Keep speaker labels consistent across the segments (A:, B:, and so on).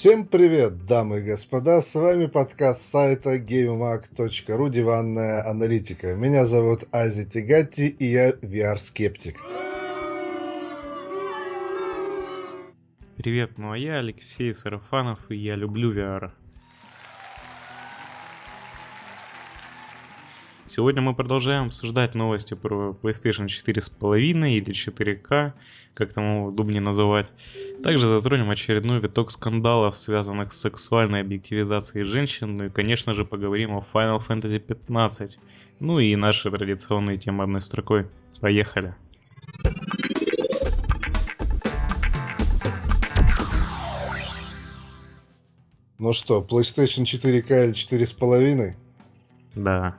A: Всем привет, дамы и господа, с вами подкаст сайта GameMag.ru «Диванная аналитика». Меня зовут Ази Тигати, и я VR-скептик.
B: Привет, ну а я Алексей Сарафанов, и я люблю VR. Сегодня мы продолжаем обсуждать новости про PlayStation 4.5 или 4К, как там его удобнее называть. Также затронем очередной виток скандалов, связанных с сексуальной объективизацией женщин, ну и, конечно же, поговорим о Final Fantasy 15. Ну и наши традиционные темы одной строкой. Поехали!
A: Ну что, PlayStation 4К или 4.5?
B: Да.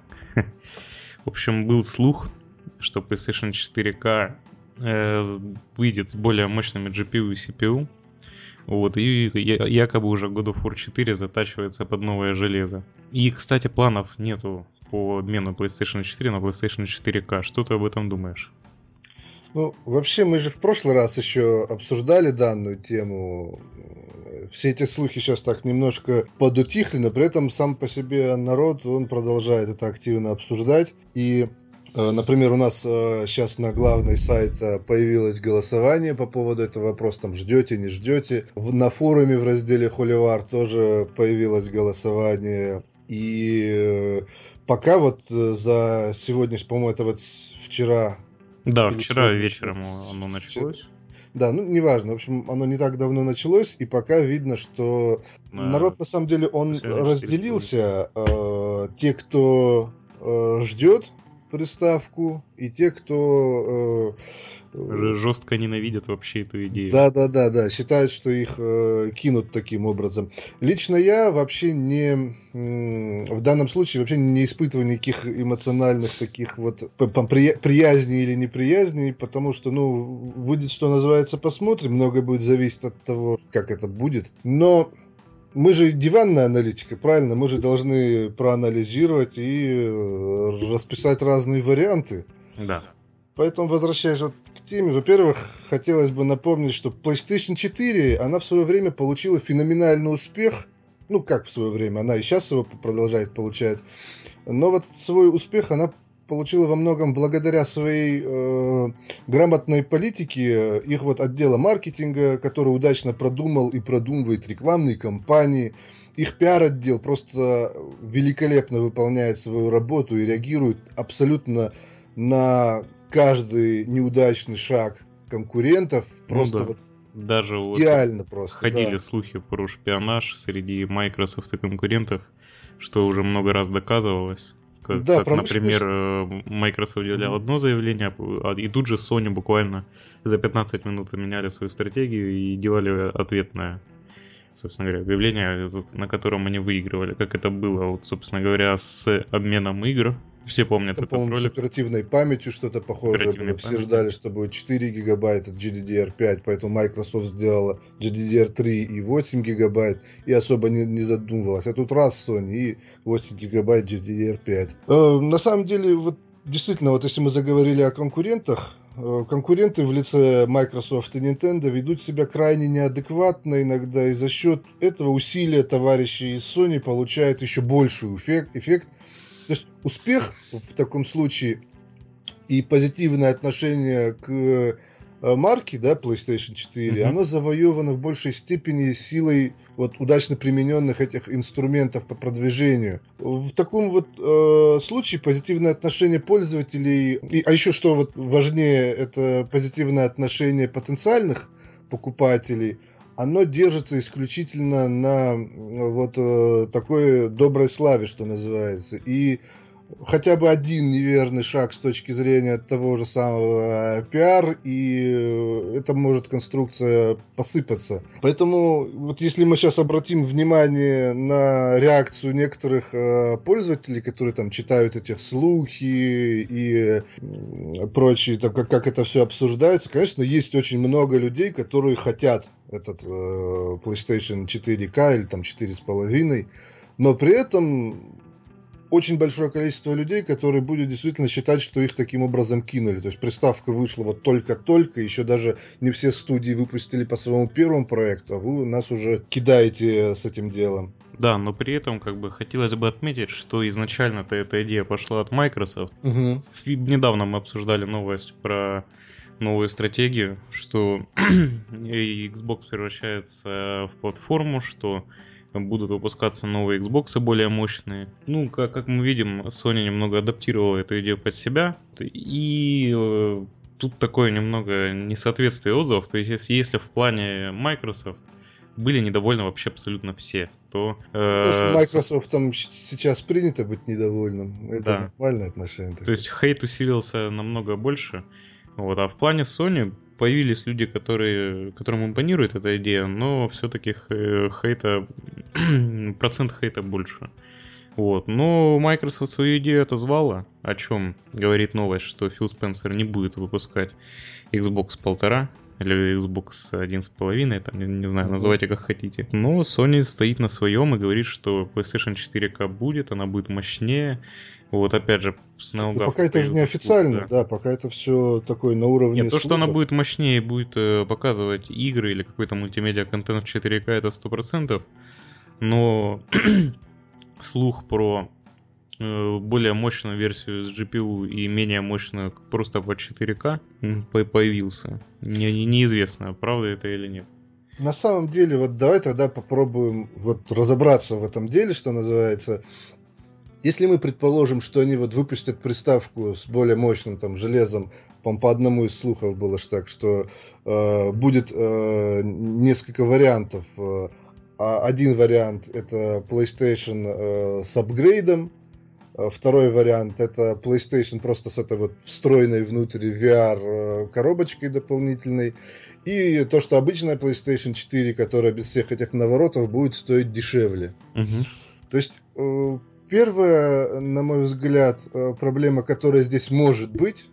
B: В общем, был слух, что PlayStation 4K э, выйдет с более мощными GPU и CPU. Вот, и якобы уже God of War 4 затачивается под новое железо. И, кстати, планов нету по обмену PlayStation 4 на PlayStation 4K. Что ты об этом думаешь?
A: Ну, вообще, мы же в прошлый раз еще обсуждали данную тему. Все эти слухи сейчас так немножко подутихли, но при этом сам по себе народ, он продолжает это активно обсуждать. И э, Например, у нас сейчас э, на главной сайта появилось голосование по поводу этого вопроса, там ждете, не ждете. На форуме в разделе Холивар тоже появилось голосование. И э, пока вот за сегодня, по-моему, это вот вчера
B: да, вчера сегодня, вечером оно началось.
A: Да, ну неважно. В общем, оно не так давно началось, и пока видно, что на... народ на самом деле он разделился. Э, те, кто э, ждет приставку, и те, кто
B: э, жестко ненавидят вообще эту идею.
A: Да, да, да, да, считают, что их э, кинут таким образом. Лично я вообще не в данном случае вообще не испытываю никаких эмоциональных таких вот приязни или неприязни, потому что, ну, выйдет, что называется, посмотрим. Многое будет зависеть от того, как это будет. Но мы же диванная аналитика, правильно? Мы же должны проанализировать и э, расписать разные варианты.
B: Да.
A: Поэтому, возвращаясь вот к теме, во-первых, хотелось бы напомнить, что PlayStation 4, она в свое время получила феноменальный успех. Ну, как в свое время, она и сейчас его продолжает получать. Но вот свой успех она получила во многом благодаря своей э, грамотной политике их вот отдела маркетинга, который удачно продумал и продумывает рекламные кампании. Их пиар-отдел просто великолепно выполняет свою работу и реагирует абсолютно на каждый неудачный шаг конкурентов.
B: Ну просто ну, да. вот даже идеально вот просто. Ходили да. слухи про шпионаж среди Microsoft и конкурентов, что уже много раз доказывалось. Как, да, как например, э, Microsoft делал одно заявление, а, и тут же Sony буквально за 15 минут меняли свою стратегию и делали ответное, собственно говоря, объявление, на котором они выигрывали, как это было, вот, собственно говоря, с обменом игр все помнят
A: это, этот ролик. с оперативной памятью что-то похожее было. Все ждали, что будет 4 гигабайта GDDR5, поэтому Microsoft сделала GDDR3 и 8 гигабайт, и особо не, не задумывалась. А тут раз Sony и 8 гигабайт GDDR5. Э, на самом деле, вот действительно, вот если мы заговорили о конкурентах, э, конкуренты в лице Microsoft и Nintendo ведут себя крайне неадекватно иногда, и за счет этого усилия товарищей из Sony получают еще больший эффект, эффект то есть успех в таком случае и позитивное отношение к э, марке, да, PlayStation 4, mm-hmm. оно завоевано в большей степени силой вот удачно примененных этих инструментов по продвижению. В таком вот э, случае позитивное отношение пользователей, и, а еще что вот важнее, это позитивное отношение потенциальных покупателей – оно держится исключительно на вот э, такой доброй славе, что называется. И хотя бы один неверный шаг с точки зрения того же самого э, пиар, и э, это может конструкция посыпаться. Поэтому вот если мы сейчас обратим внимание на реакцию некоторых э, пользователей, которые там читают эти слухи и прочие, так как, как это все обсуждается, конечно, есть очень много людей, которые хотят этот э, PlayStation 4K или там 4,5, но при этом очень большое количество людей, которые будут действительно считать, что их таким образом кинули. То есть приставка вышла вот только-только, еще даже не все студии выпустили по своему первому проекту, а вы нас уже кидаете с этим делом.
B: Да, но при этом как бы хотелось бы отметить, что изначально-то эта идея пошла от Microsoft. Угу. Недавно мы обсуждали новость про новую стратегию, что Xbox превращается в платформу, что будут выпускаться новые Xbox более мощные. Ну, как, как мы видим, Sony немного адаптировала эту идею под себя. И э, тут такое немного несоответствие отзывов. То есть, если, в плане Microsoft были недовольны вообще абсолютно все, то...
A: Э, Microsoft там сейчас принято быть недовольным. Это да. нормальное отношение.
B: То есть хейт усилился намного больше. Вот, а в плане Sony появились люди, которые, которым импонирует эта идея, но все-таки хейта, процент хейта больше. Вот. Но Microsoft свою идею отозвала, о чем говорит новость, что Фил Спенсер не будет выпускать Xbox 1.5 или Xbox 1.5, там, не знаю, называйте как хотите. Но Sony стоит на своем и говорит, что PlayStation 4K будет, она будет мощнее, вот опять же,
A: с наугад. Ну, пока это же не официально, да. да, пока это все такое на уровне.
B: Нет, то, слухов. что она будет мощнее, будет э, показывать игры или какой-то мультимедиа контент в 4К, это 100%. Но слух про э, более мощную версию с GPU и менее мощную просто по 4К появился. Не, неизвестно, правда это или нет.
A: На самом деле, вот давай тогда попробуем вот разобраться в этом деле, что называется. Если мы предположим, что они вот выпустят приставку с более мощным там железом, по, по одному из слухов было ж так, что э, будет э, несколько вариантов. Э, а один вариант это PlayStation э, с апгрейдом, а второй вариант это PlayStation просто с этой вот встроенной внутрь VR э, коробочкой дополнительной. И то, что обычная PlayStation 4, которая без всех этих наворотов будет стоить дешевле. Угу. То есть э, Первая, на мой взгляд, э, проблема, которая здесь может быть,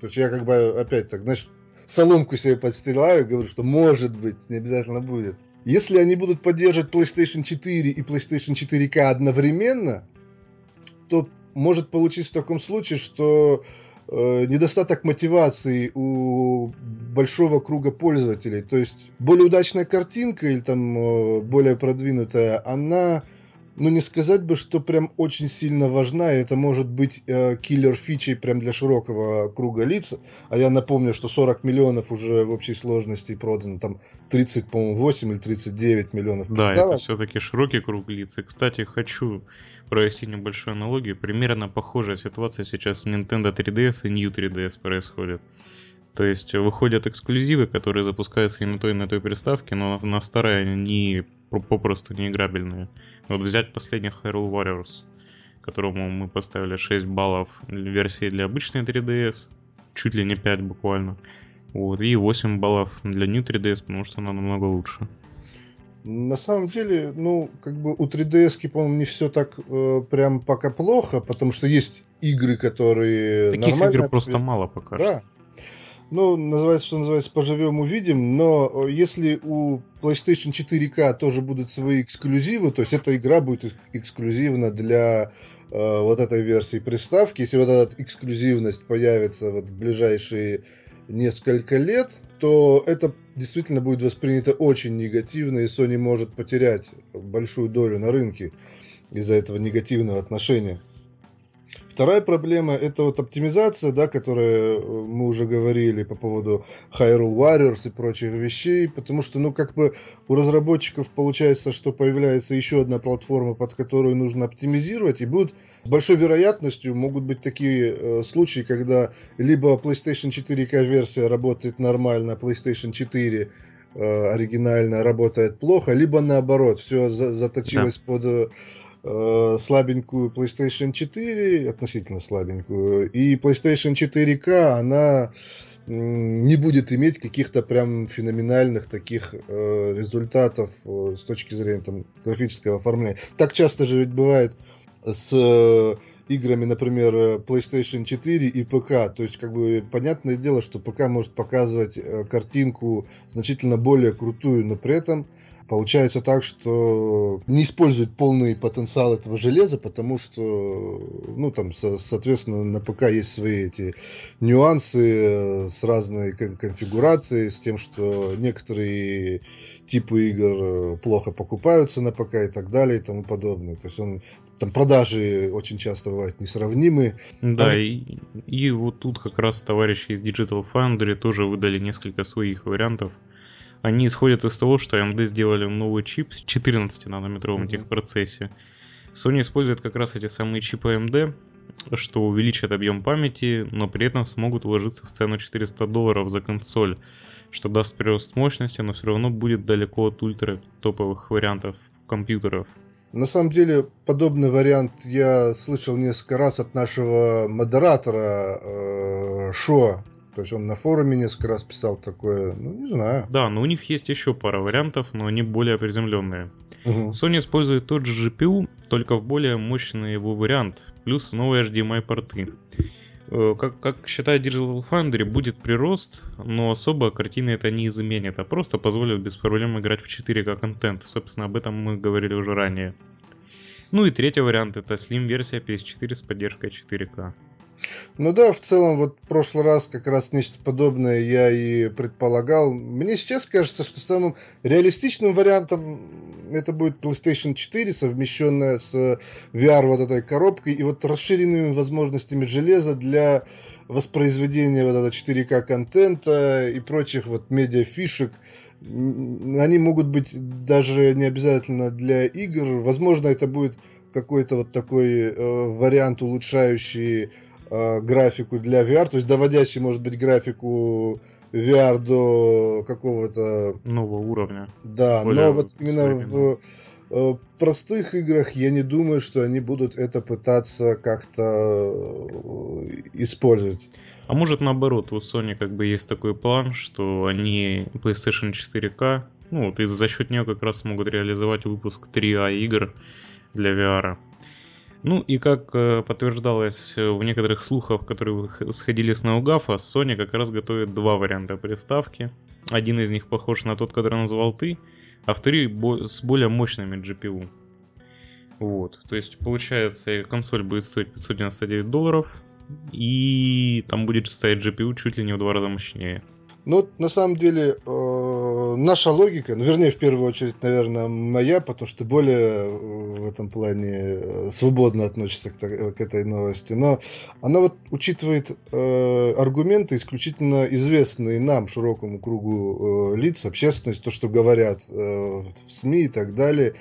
A: то есть я как бы опять так, знаешь, соломку себе подстилаю, говорю, что может быть, не обязательно будет. Если они будут поддерживать PlayStation 4 и PlayStation 4K одновременно, то может получиться в таком случае, что э, недостаток мотивации у большого круга пользователей. То есть более удачная картинка или там э, более продвинутая, она ну не сказать бы, что прям очень сильно важна, и это может быть э, киллер фичей прям для широкого круга лиц. А я напомню, что 40 миллионов уже в общей сложности продано, там 30, по-моему, 8 или 39 миллионов.
B: Да, это все-таки широкий круг лиц. И, кстати, хочу провести небольшую аналогию. Примерно похожая ситуация сейчас с Nintendo 3DS и New 3DS происходит. То есть выходят эксклюзивы, которые запускаются и на той, и на той приставке, но на старой они попросту не играбельные. Вот взять последних Hyrule Warriors, которому мы поставили 6 баллов версии для обычной 3DS, чуть ли не 5 буквально. Вот, и 8 баллов для New 3DS, потому что она намного лучше.
A: На самом деле, ну, как бы у 3DS, по-моему, не все так э, прям пока плохо, потому что есть игры, которые
B: Таких игр просто мало пока
A: Да, ну, называется, что называется, поживем увидим, но э, если у PlayStation 4K тоже будут свои эксклюзивы, то есть эта игра будет эксклюзивна для э, вот этой версии приставки, если вот эта эксклюзивность появится вот в ближайшие несколько лет, то это действительно будет воспринято очень негативно, и Sony может потерять большую долю на рынке из-за этого негативного отношения. Вторая проблема это вот оптимизация, да, которая э, мы уже говорили по поводу Hyrule Warriors и прочих вещей, потому что, ну, как бы у разработчиков получается, что появляется еще одна платформа, под которую нужно оптимизировать, и будут с большой вероятностью могут быть такие э, случаи, когда либо PlayStation 4K версия работает нормально, а PlayStation 4 э, оригинальная работает плохо, либо наоборот, все за заточилось да. под э, слабенькую PlayStation 4, относительно слабенькую, и PlayStation 4K, она не будет иметь каких-то прям феноменальных таких э, результатов э, с точки зрения там, графического оформления. Так часто же ведь бывает с э, играми, например, PlayStation 4 и ПК. То есть, как бы, понятное дело, что ПК может показывать э, картинку значительно более крутую, но при этом Получается так, что не используют полный потенциал этого железа, потому что, ну, там, соответственно, на ПК есть свои эти нюансы с разной конфигурацией, с тем, что некоторые типы игр плохо покупаются на ПК и так далее и тому подобное. То есть он там продажи очень часто бывают несравнимы.
B: Да, Там... и, и вот тут как раз товарищи из Digital Foundry тоже выдали несколько своих вариантов. Они исходят из того, что AMD сделали новый чип с 14-нанометровым mm-hmm. техпроцессе. Sony использует как раз эти самые чипы AMD, что увеличит объем памяти, но при этом смогут вложиться в цену 400 долларов за консоль, что даст прирост мощности, но все равно будет далеко от ультра топовых вариантов компьютеров.
A: На самом деле, подобный вариант я слышал несколько раз от нашего модератора э, Шо. То есть он на форуме несколько раз писал такое, ну не знаю.
B: Да, но у них есть еще пара вариантов, но они более приземленные. Угу. Sony использует тот же GPU, только в более мощный его вариант, плюс новые HDMI порты. Э, как, как считает Digital Foundry, будет прирост, но особо картины это не изменит, а просто позволит без проблем играть в 4К контент. Собственно, об этом мы говорили уже ранее. Ну и третий вариант это Slim-версия PS4 с поддержкой 4К.
A: Ну да, в целом, вот в прошлый раз как раз нечто подобное я и предполагал. Мне сейчас кажется, что самым реалистичным вариантом это будет PlayStation 4, совмещенная с VR вот этой коробкой и вот расширенными возможностями железа для воспроизведения вот этого 4К контента и прочих вот медиа фишек. Они могут быть даже не обязательно для игр. Возможно, это будет какой-то вот такой э, вариант, улучшающий э, графику для VR, то есть доводящий, может быть, графику VR до какого-то...
B: Нового уровня.
A: Да, но вот именно в э, простых играх я не думаю, что они будут это пытаться как-то э, использовать.
B: А может наоборот, у Sony как бы есть такой план, что они PlayStation 4K, ну вот и за счет нее как раз смогут реализовать выпуск 3А игр для VR. Ну и как э, подтверждалось в некоторых слухах, которые сходили с Наугафа, Sony как раз готовит два варианта приставки. Один из них похож на тот, который назвал ты, а второй с более мощными GPU. Вот, то есть получается консоль будет стоить 599 долларов, и там будет стоять GPU чуть ли не в два раза мощнее.
A: Ну, на самом деле, э, наша логика, ну, вернее, в первую очередь, наверное, моя, потому что более э, в этом плане э, свободно относится к, к этой новости, но она вот учитывает э, аргументы исключительно известные нам, широкому кругу э, лиц, общественность, то, что говорят э, в СМИ и так далее.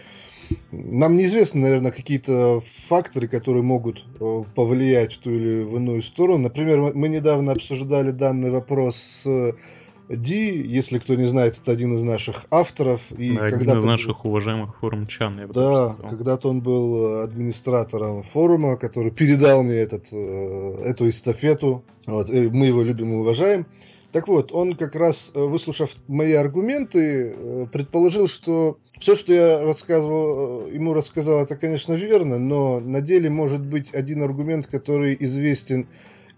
A: Нам неизвестны, наверное, какие-то факторы, которые могут э, повлиять в ту или в иную сторону. Например, мы недавно обсуждали данный вопрос с Ди, если кто не знает, это один из наших авторов.
B: И да, один из наших уважаемых форумчан. Я
A: да, когда-то он был администратором форума, который передал мне этот, э, эту эстафету. Вот, мы его любим и уважаем. Так вот, он как раз, э, выслушав мои аргументы, э, предположил, что все, что я рассказывал, э, ему рассказал, это, конечно, верно, но на деле может быть один аргумент, который известен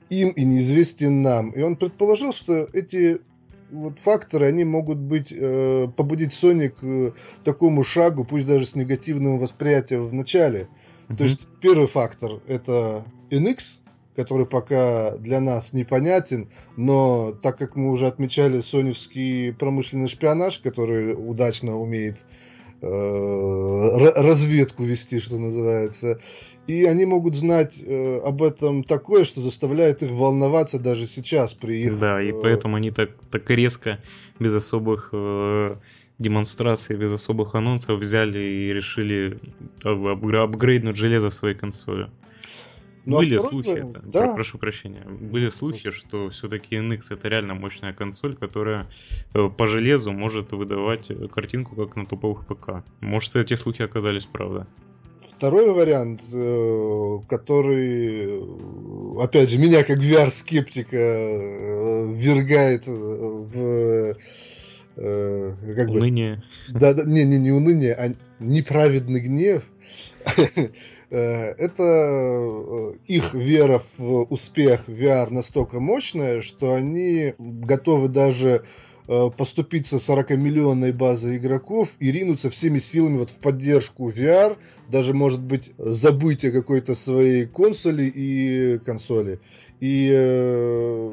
A: им и неизвестен нам. И он предположил, что эти вот факторы, они могут быть, э, побудить Sony к такому шагу, пусть даже с негативным восприятием в начале. Mm-hmm. То есть первый фактор это NX, который пока для нас непонятен, но так как мы уже отмечали соневский промышленный шпионаж, который удачно умеет э, разведку вести, что называется, и они могут знать э, об этом такое, что заставляет их волноваться даже сейчас при их...
B: Да, и э, поэтому они так, так резко, без особых э, демонстраций, без особых анонсов взяли и решили апгрейднуть железо своей консоли. Ну, а были а слухи, это, да. прошу прощения, были слухи, что все-таки NX это реально мощная консоль, которая э, по железу может выдавать картинку как на топовых ПК. Может, эти слухи оказались правда.
A: Второй вариант, э, который, опять же, меня как VR-скептика э, ввергает в
B: как уныние.
A: Бы, да, да, не, не, не уныние, а неправедный гнев. Э, это э, их вера в успех VR настолько мощная, что они готовы даже э, поступиться 40-миллионной базой игроков и ринуться всеми силами вот в поддержку VR, даже, может быть, забыть о какой-то своей консоли и консоли, и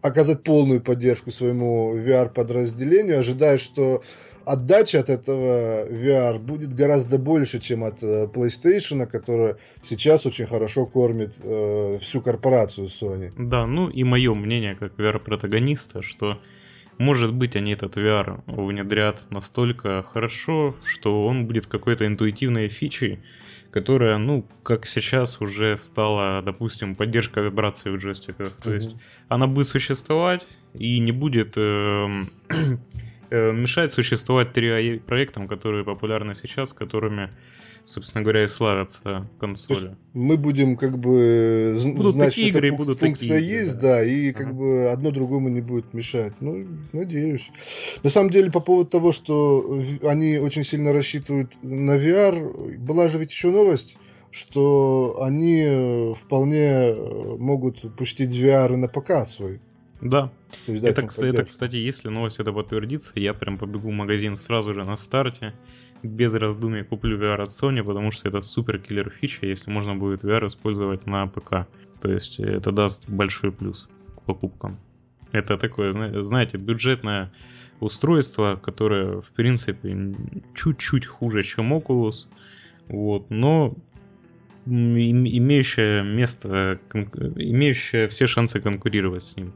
A: оказать полную поддержку своему VR-подразделению, ожидая, что отдача от этого VR будет гораздо больше, чем от э, PlayStation, которая сейчас очень хорошо кормит э, всю корпорацию Sony.
B: Да, ну и мое мнение как VR-протагониста, что может быть они этот VR внедрят настолько хорошо, что он будет какой-то интуитивной фичей, которая, ну, как сейчас уже стала, допустим, поддержка вибрации в джойстиках. То mm-hmm. есть она будет существовать и не будет Э, мешает существовать три проектам, которые популярны сейчас, которыми, собственно говоря, и славятся консоли.
A: Мы будем как бы будут знать, что игры, функ- будут функция такие есть, да, да и как ага. бы одно другому не будет мешать. Ну, надеюсь. На самом деле, по поводу того, что они очень сильно рассчитывают на VR, была же ведь еще новость, что они э, вполне э, могут пустить VR на ПК свой.
B: Да. Это, это, кстати, если новость это подтвердится, я прям побегу в магазин сразу же на старте, без раздумий куплю VR от Sony, потому что это супер киллер фича, если можно будет VR использовать на ПК. То есть это даст большой плюс к покупкам. Это такое, знаете, бюджетное устройство, которое, в принципе, чуть-чуть хуже, чем Oculus, вот, но имеющее место, имеющее все шансы конкурировать с ним.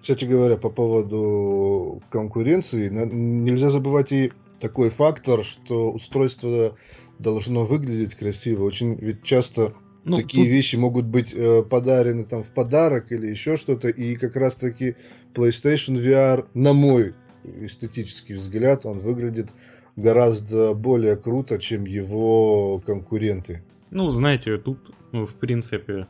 A: Кстати говоря, по поводу конкуренции, нельзя забывать и такой фактор, что устройство должно выглядеть красиво. Очень ведь часто ну, такие тут... вещи могут быть э, подарены там в подарок или еще что-то, и как раз таки PlayStation VR, на мой эстетический взгляд, он выглядит гораздо более круто, чем его конкуренты.
B: Ну, знаете, тут, ну, в принципе,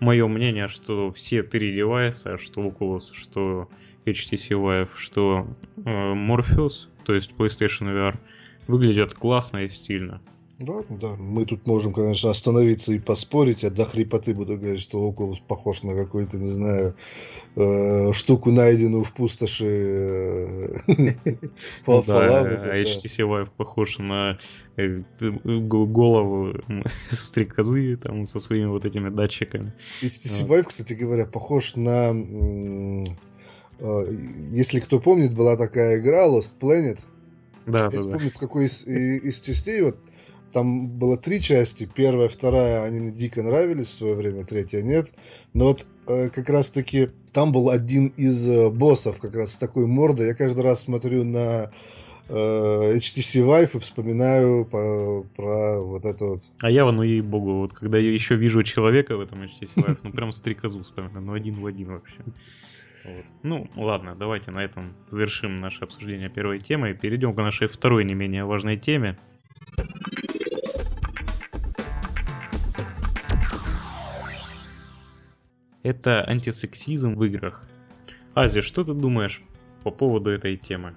B: мое мнение, что все три девайса, что Oculus, что HTC Vive, что э, Morpheus, то есть PlayStation VR, выглядят классно и стильно.
A: Да, да. Мы тут можем, конечно, остановиться и поспорить. Я до хрипоты буду говорить, что Oculus похож на какую-то, не знаю, э, штуку, найденную в пустоши э,
B: Да, а HTC Vive похож на э, голову стрекозы там со своими вот этими датчиками.
A: HTC Vive, кстати говоря, похож на... Если кто помнит, была такая игра Lost Planet. Да, Я да, помню, в какой из, из частей вот там было три части. Первая, вторая, они мне дико нравились в свое время, третья нет. Но вот э, как раз-таки там был один из э, боссов, как раз с такой мордой. Я каждый раз смотрю на э, HTC Vive и вспоминаю по, про вот это вот.
B: А я, ну ей-богу, вот когда я еще вижу человека в этом HTC Vive, ну прям стрекозу вспоминаю, ну один в один вообще. Вот. Ну, ладно, давайте на этом завершим наше обсуждение первой темы и перейдем к нашей второй не менее важной теме. Это антисексизм в играх. Ази, что ты думаешь по поводу этой темы?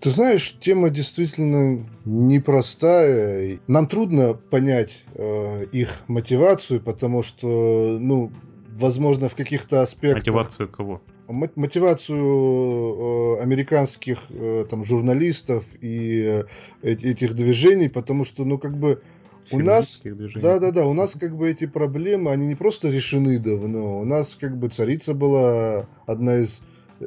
A: Ты знаешь, тема действительно непростая. Нам трудно понять э, их мотивацию, потому что, ну, возможно, в каких-то аспектах...
B: Мотивацию кого?
A: Мотивацию э, американских э, там журналистов и э, этих движений, потому что, ну, как бы у нас, да, да, да, у нас как бы эти проблемы, они не просто решены давно. У нас как бы царица была одна из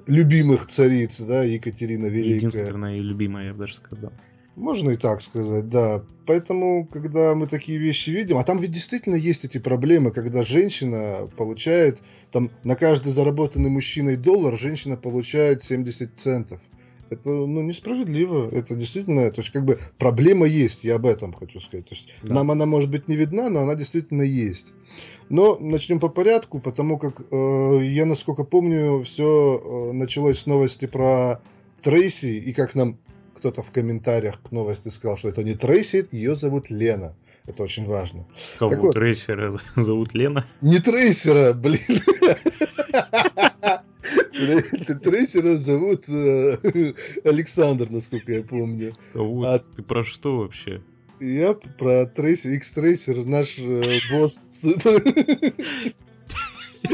A: любимых цариц, да, Екатерина Великая.
B: Единственная и любимая, я бы даже сказал.
A: Можно и так сказать, да. Поэтому, когда мы такие вещи видим, а там ведь действительно есть эти проблемы, когда женщина получает, там, на каждый заработанный мужчиной доллар женщина получает 70 центов это ну, несправедливо. Это действительно, то есть как бы проблема есть, я об этом хочу сказать. То есть да. нам она может быть не видна, но она действительно есть. Но начнем по порядку, потому как э, я, насколько помню, все э, началось с новости про Трейси, и как нам кто-то в комментариях к новости сказал, что это не Трейси, ее зовут Лена. Это очень важно.
B: Кого так вот, Трейсера зовут Лена?
A: Не Трейсера, блин. Трейсера зовут э, Александр, насколько я помню.
B: Кого? А... Ты про что вообще?
A: Я про Трейсер, X-Трейсер, наш э, босс.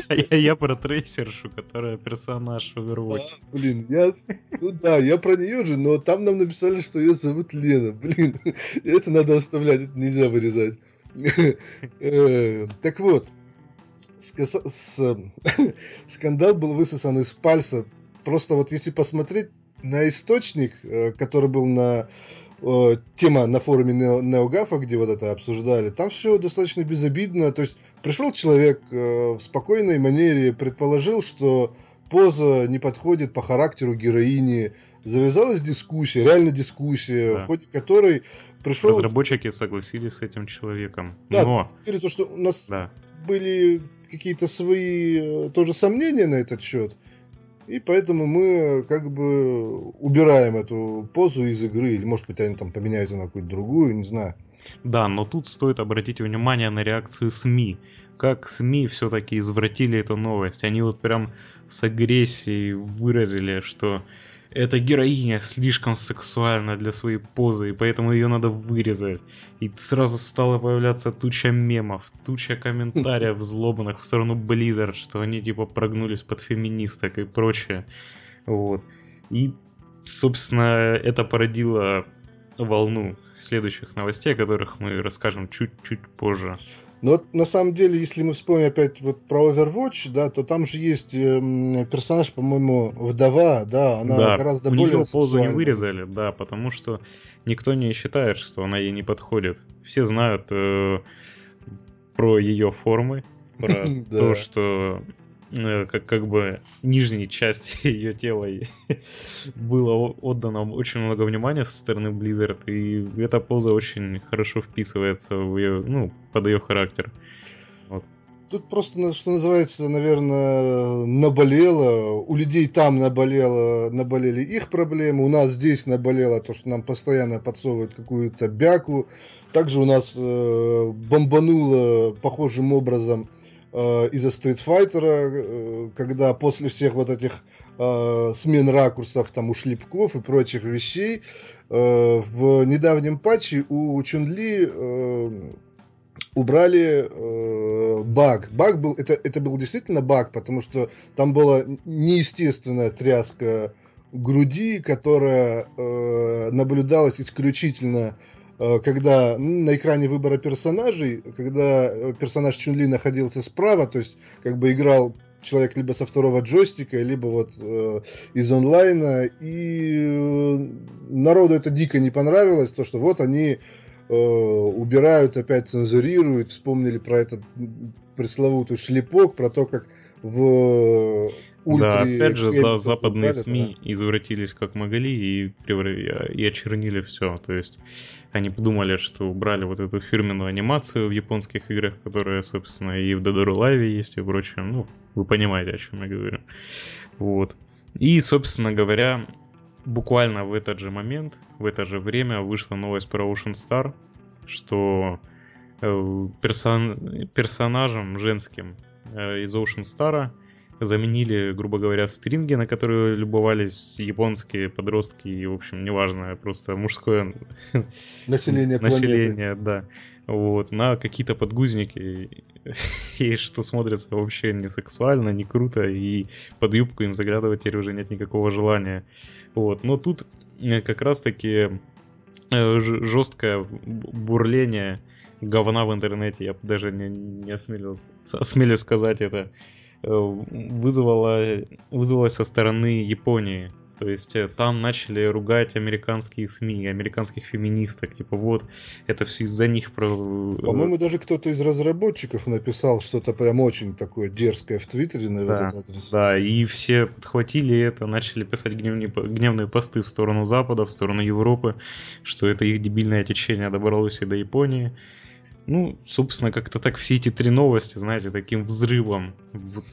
B: Я, я про трейсершу, которая персонаж Overwatch.
A: А, блин, я... Ну да, я про нее же, но там нам написали, что ее зовут Лена. Блин, это надо оставлять, это нельзя вырезать. Э, так вот, скандал был высосан из пальца. Просто вот если посмотреть на источник, э, который был на э, тема на форуме Неогафа, где вот это обсуждали, там все достаточно безобидно. То есть пришел человек э, в спокойной манере, предположил, что поза не подходит по характеру героини. Завязалась дискуссия, реально дискуссия, да. в ходе которой пришел...
B: Разработчики согласились с этим человеком.
A: Да, Но... то, что у нас да. были какие-то свои тоже сомнения на этот счет. И поэтому мы как бы убираем эту позу из игры. Или, может быть, они там поменяют ее на какую-то другую, не знаю.
B: Да, но тут стоит обратить внимание на реакцию СМИ. Как СМИ все-таки извратили эту новость. Они вот прям с агрессией выразили, что эта героиня слишком сексуальна для своей позы, и поэтому ее надо вырезать. И сразу стала появляться туча мемов, туча комментариев злобных в сторону Blizzard, что они типа прогнулись под феминисток и прочее. Вот. И, собственно, это породило волну следующих новостей, о которых мы расскажем чуть-чуть позже.
A: Но вот на самом деле, если мы вспомним опять вот про Overwatch, да, то там же есть э, персонаж, по-моему, вдова, да, она да, гораздо
B: у
A: более
B: нее позу не вырезали, да, потому что никто не считает, что она ей не подходит. Все знают э, про ее формы, про то, что как, как бы нижней части ее тела было отдано очень много внимания со стороны Blizzard, и эта поза очень хорошо вписывается в ее, ну, под ее характер.
A: Вот. Тут просто, что называется, наверное, наболело. У людей там наболело, наболели их проблемы. У нас здесь наболело то, что нам постоянно подсовывают какую-то бяку. Также у нас э, бомбануло похожим образом э, из-за Street Fighter, э, когда после всех вот этих э, смен ракурсов, там, у шлепков и прочих вещей, э, в недавнем патче у Чунли э, убрали э, баг. Баг был, это, это был действительно баг, потому что там была неестественная тряска груди, которая э, наблюдалась исключительно когда на экране выбора персонажей, когда э, персонаж Чунли находился справа, то есть как бы играл человек либо со второго джойстика, либо вот э, из онлайна, и э, народу это дико не понравилось, то что вот они э, убирают, опять цензурируют, вспомнили про этот пресловутый шлепок, про то, как в
B: да, опять же, за западные СМИ да. извратились как могли и, и очернили все. То есть они подумали, что убрали вот эту фирменную анимацию в японских играх, которая, собственно, и в or Alive есть и прочее. Ну, вы понимаете, о чем я говорю. Вот. И, собственно говоря, буквально в этот же момент, в это же время вышла новость про Ocean Star, что э, персон... персонажем женским э, из Ocean Star заменили, грубо говоря, стринги, на которые любовались японские подростки, и, в общем, неважно, просто мужское
A: население,
B: население да, вот, на какие-то подгузники, и что смотрится вообще не сексуально, не круто, и под юбку им заглядывать теперь уже нет никакого желания. Вот, но тут э, как раз-таки э, жесткое бурление говна в интернете, я даже не, не осмелился, осмелюсь сказать это, вызвало, вызвалось со стороны Японии. То есть э, там начали ругать американские СМИ, американских феминисток. Типа вот, это все из-за них. Про...
A: Э, По-моему, даже кто-то из разработчиков написал что-то прям очень такое дерзкое в Твиттере на
B: да, этот адрес. Да, и все подхватили это, начали писать гневные, гневные посты в сторону Запада, в сторону Европы, что это их дебильное течение добралось и до Японии. Ну, собственно, как-то так все эти три новости, знаете, таким взрывом в,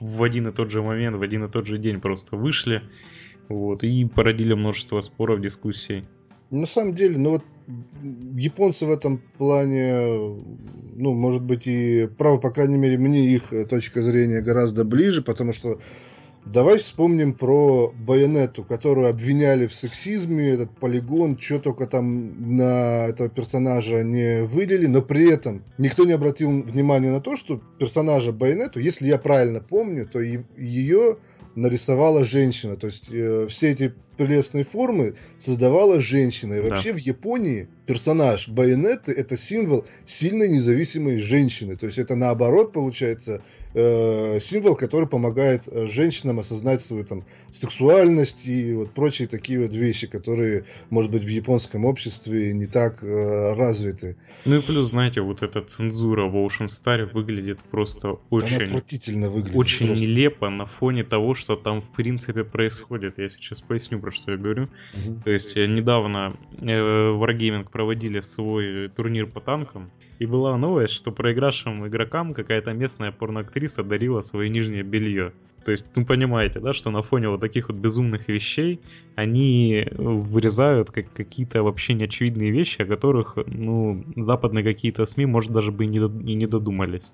B: в один и тот же момент, в один и тот же день просто вышли. Вот, и породили множество споров, дискуссий.
A: На самом деле, ну вот японцы в этом плане, ну, может быть, и право, по крайней мере, мне их точка зрения гораздо ближе, потому что Давай вспомним про Байонету, которую обвиняли в сексизме, этот полигон, что только там на этого персонажа не вылили, но при этом никто не обратил внимания на то, что персонажа Байонету, если я правильно помню, то ее нарисовала женщина. То есть э, все эти прелестные формы создавала женщина. И вообще да. в Японии персонаж Байонетты это символ сильной независимой женщины. То есть это наоборот получается э, символ, который помогает э, женщинам осознать свою там сексуальность и вот прочие такие вот вещи, которые, может быть, в японском обществе не так э, развиты.
B: Ну и плюс, знаете, вот эта цензура в Ocean Star выглядит просто очень... Она
A: отвратительно выглядит.
B: Очень просто. нелепо на фоне того, что там в принципе происходит. Я сейчас поясню, про что я говорю. Угу. То есть э, недавно э, Wargaming проводили свой турнир по танкам, и была новость, что проигравшим игрокам какая-то местная порноактриса дарила свое нижнее белье. То есть, ну понимаете, да, что на фоне вот таких вот безумных вещей они вырезают как какие-то вообще неочевидные вещи, о которых, ну, западные какие-то СМИ, может, даже бы и не, не додумались.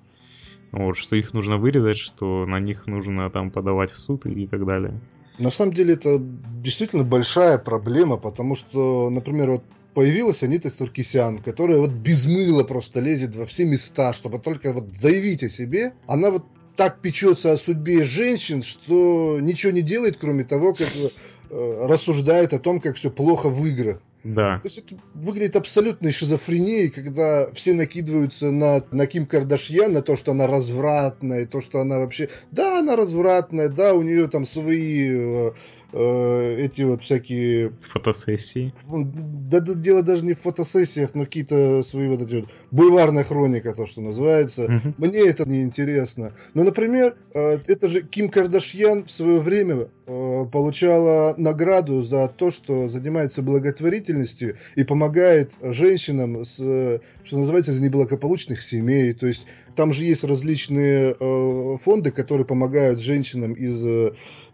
B: Вот, что их нужно вырезать, что на них нужно там подавать в суд и так далее.
A: На самом деле это действительно большая проблема, потому что, например, вот появилась Анита Саркисян, которая вот без мыла просто лезет во все места, чтобы только вот заявить о себе. Она вот так печется о судьбе женщин, что ничего не делает, кроме того, как э, рассуждает о том, как все плохо в играх.
B: Да.
A: То есть это выглядит абсолютной шизофренией, когда все накидываются на, на Ким Кардашьян, на то, что она развратная, то, что она вообще... Да, она развратная, да, у нее там свои э, э, эти вот всякие...
B: Фотосессии.
A: Да, да, дело даже не в фотосессиях, но какие-то свои вот эти вот... Бульварная хроника, то, что называется. Угу. Мне это не интересно. Но, например, э, это же Ким Кардашьян в свое время э, получала награду за то, что занимается благотворительностью и помогает женщинам, с, что называется, из неблагополучных семей. То есть там же есть различные э, фонды, которые помогают женщинам из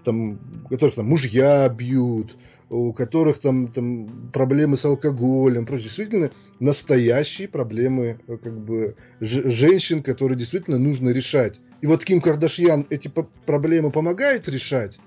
A: там, которых там мужья бьют, у которых там, там проблемы с алкоголем, прочее. Действительно, настоящие проблемы э, как бы женщин, которые действительно нужно решать. И вот Ким Кардашьян эти проблемы помогает решать,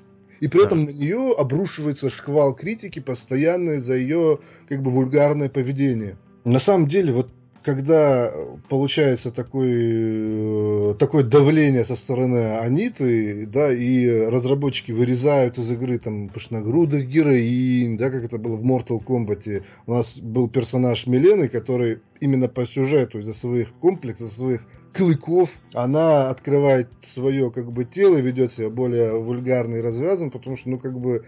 A: и при да. этом на нее обрушивается шквал критики постоянно за ее как бы вульгарное поведение. На самом деле, вот когда получается такой, э, такое давление со стороны Аниты, да, и разработчики вырезают из игры там пышногрудых героинь, да, как это было в Mortal Kombat, у нас был персонаж Милены, который именно по сюжету из-за своих комплексов, своих клыков, она открывает свое как бы тело, ведет себя более вульгарно и развязан, потому что, ну, как бы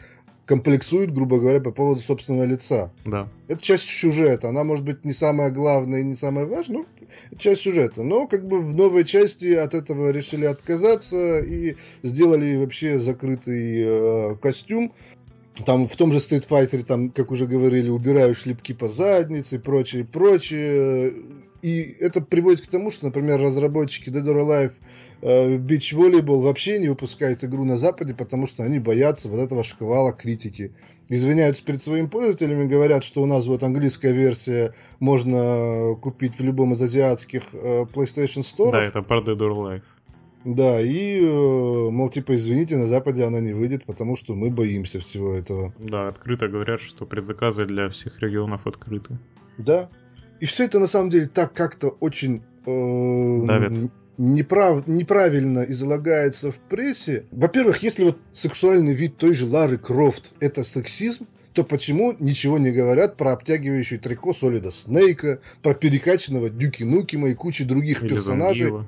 A: комплексует, грубо говоря, по поводу собственного лица.
B: Да.
A: Это часть сюжета. Она может быть не самая главная и не самая важная, но это часть сюжета. Но как бы в новой части от этого решили отказаться и сделали вообще закрытый э, костюм. Там в том же Street Fighter, там, как уже говорили, убирают шлепки по заднице и прочее, прочее. И это приводит к тому, что, например, разработчики Dead or Alive бич э, вообще не выпускают игру на Западе, потому что они боятся вот этого шквала критики. Извиняются перед своими пользователями, говорят, что у нас вот английская версия можно купить в любом из азиатских э, PlayStation Store.
B: Да, это про Dead or Alive.
A: Да, и, э, мол, типа, извините, на Западе она не выйдет, потому что мы боимся всего этого.
B: Да, открыто говорят, что предзаказы для всех регионов открыты.
A: Да. И все это на самом деле так как-то очень э,
B: Давит
A: неправ, неправильно излагается в прессе. Во-первых, если вот сексуальный вид той же Лары Крофт – это сексизм, то почему ничего не говорят про обтягивающий трико Солида Снейка, про перекачанного Дюки Нукима и кучу других Или персонажей? Зангила.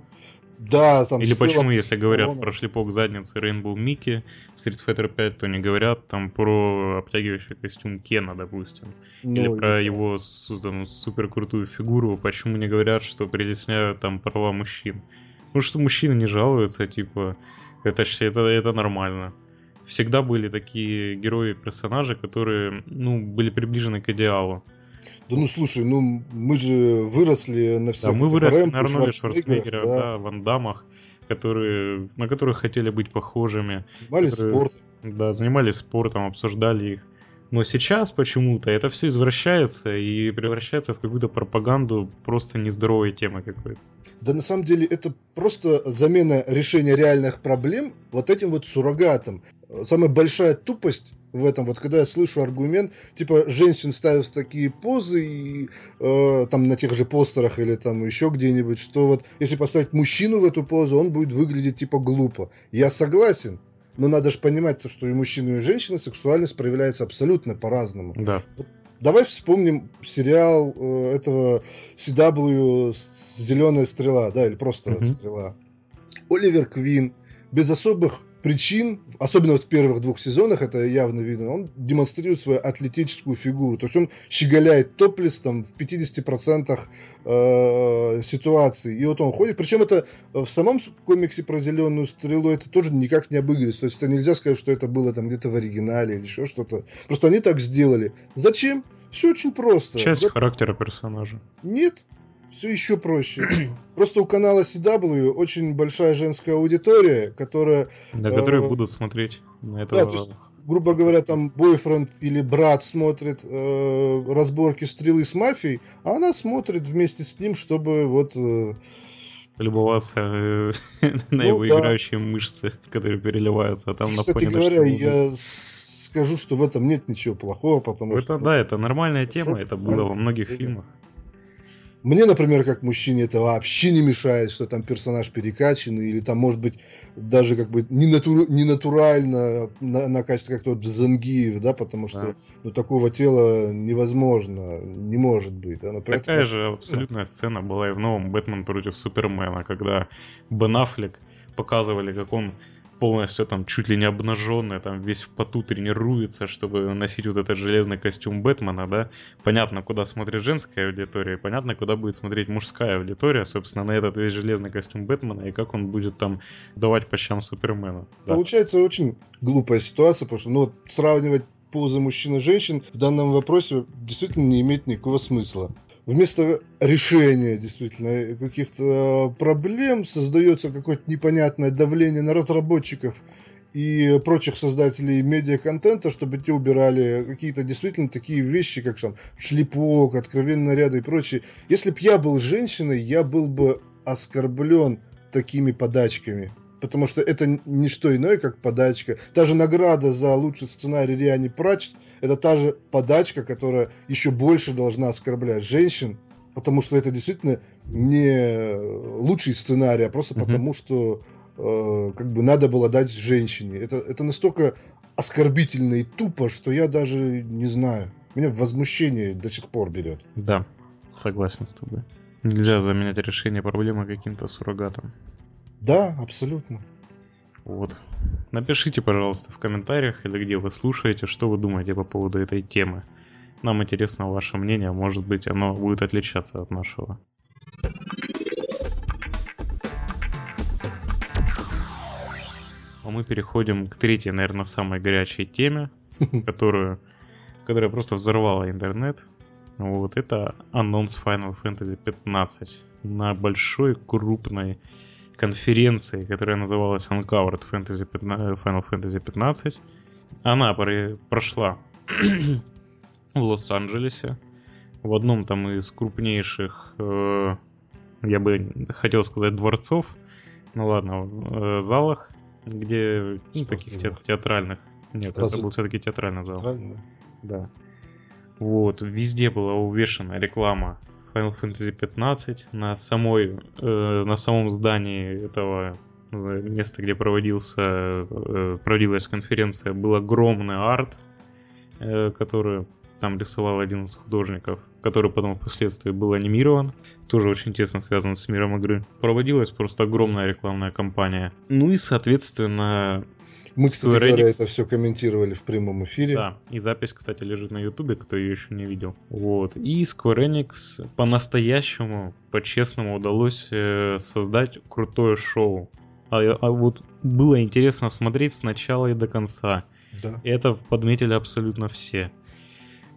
B: Да, там Или почему, если говорят корона. про шлепок задницы Rainbow Микки в Street Fighter 5, то не говорят там про обтягивающий костюм Кена, допустим. Ну, Или про да. его там, супер крутую фигуру. Почему не говорят, что притесняют там права мужчин? Потому что мужчины не жалуются, типа, это, это, это нормально. Всегда были такие герои-персонажи, которые, ну, были приближены к идеалу.
A: Да ну слушай, ну мы же выросли на всех.
B: Да, мы выросли на Арнольде Шварценеггере, да. да, Ван Дамах, которые, на которых хотели быть похожими.
A: Занимались которые, спортом.
B: Да, занимались спортом, обсуждали их. Но сейчас почему-то это все извращается и превращается в какую-то пропаганду просто нездоровой темы какой-то.
A: Да на самом деле это просто замена решения реальных проблем вот этим вот суррогатом. Самая большая тупость в этом, вот когда я слышу аргумент, типа женщин ставят в такие позы и э, там на тех же постерах или там еще где-нибудь, что вот если поставить мужчину в эту позу, он будет выглядеть типа глупо. Я согласен, но надо же понимать, то, что и мужчина, и женщина сексуальность проявляется абсолютно по-разному.
B: Да. Вот
A: давай вспомним сериал э, этого CW «Зеленая стрела», да, или просто угу. «Стрела». Оливер Квин без особых причин, особенно вот в первых двух сезонах, это явно видно, он демонстрирует свою атлетическую фигуру. То есть он щеголяет топлес там в 50% э, ситуаций. И вот он ходит. Причем это в самом комиксе про зеленую стрелу это тоже никак не обыгрывается. То есть это нельзя сказать, что это было там где-то в оригинале или еще что-то. Просто они так сделали. Зачем? Все очень просто.
B: Часть да? характера персонажа.
A: Нет, все еще проще. Просто у канала CW очень большая женская аудитория, которая...
B: На которой э, будут смотреть на это. Да, то есть,
A: грубо говоря, там бойфренд или брат смотрит э, разборки стрелы с мафией, а она смотрит вместе с ним, чтобы вот... Э,
B: Любоваться э, на ну, его да. играющие мышцы, которые переливаются, а там
A: Кстати на фоне... Говоря, я скажу, что в этом нет ничего плохого, потому
B: это,
A: что...
B: Да, это нормальная тема, это было во многих фильмах.
A: Мне, например, как мужчине это вообще не мешает, что там персонаж перекачанный, или там, может быть, даже как бы не, натур, не натурально на, накачан, как тот Джазангиев, да, потому что да. ну, такого тела невозможно, не может быть.
B: Оно Такая же абсолютная да. сцена была и в новом «Бэтмен против Супермена», когда Бен Аффлек показывали, как он полностью там чуть ли не обнаженный, там весь в поту тренируется, чтобы носить вот этот железный костюм Бэтмена, да. Понятно, куда смотрит женская аудитория, понятно, куда будет смотреть мужская аудитория, собственно, на этот весь железный костюм Бэтмена и как он будет там давать по щам Супермена.
A: Да. Получается очень глупая ситуация, потому что, ну, сравнивать позы мужчин и женщин в данном вопросе действительно не имеет никакого смысла вместо решения действительно каких-то проблем создается какое-то непонятное давление на разработчиков и прочих создателей медиа-контента, чтобы те убирали какие-то действительно такие вещи, как там шлепок, откровенные наряды и прочее. Если бы я был женщиной, я был бы оскорблен такими подачками. Потому что это не что иное, как подачка. Та же награда за лучший сценарий Риани Пратчет это та же подачка, которая еще больше должна оскорблять женщин, потому что это действительно не лучший сценарий, а просто uh-huh. потому, что э, как бы надо было дать женщине. Это, это настолько оскорбительно и тупо, что я даже не знаю. Меня возмущение до сих пор берет.
B: Да, согласен с тобой. Нельзя заменять решение проблемы каким-то суррогатом.
A: Да, абсолютно.
B: Вот. Напишите, пожалуйста, в комментариях или где вы слушаете, что вы думаете по поводу этой темы. Нам интересно ваше мнение, может быть оно будет отличаться от нашего. А мы переходим к третьей, наверное, самой горячей теме, которую, которая просто взорвала интернет. Вот это анонс Final Fantasy 15 на большой крупной конференции, которая называлась Uncovered Fantasy 15, Final Fantasy 15. Она прошла в Лос-Анджелесе, в одном там из крупнейших, э, я бы хотел сказать, дворцов, ну ладно, в э, залах, где ну, таких те, театральных. Нет, Разве... это был все-таки театральный зал. Театральный? Да. Вот, везде была увешана реклама Final Fantasy 15 на самой э, на самом здании этого места, где проводился э, проводилась конференция, был огромный арт, э, который там рисовал один из художников, который потом впоследствии был анимирован, тоже очень тесно связан с миром игры. Проводилась просто огромная рекламная кампания. Ну и, соответственно,
A: мы, кстати говоря, это все комментировали в прямом эфире.
B: Да, и запись, кстати, лежит на ютубе, кто ее еще не видел. Вот. И Square Enix по-настоящему, по-честному удалось э, создать крутое шоу. А, а вот было интересно смотреть с начала и до конца. Да. Это подметили абсолютно все.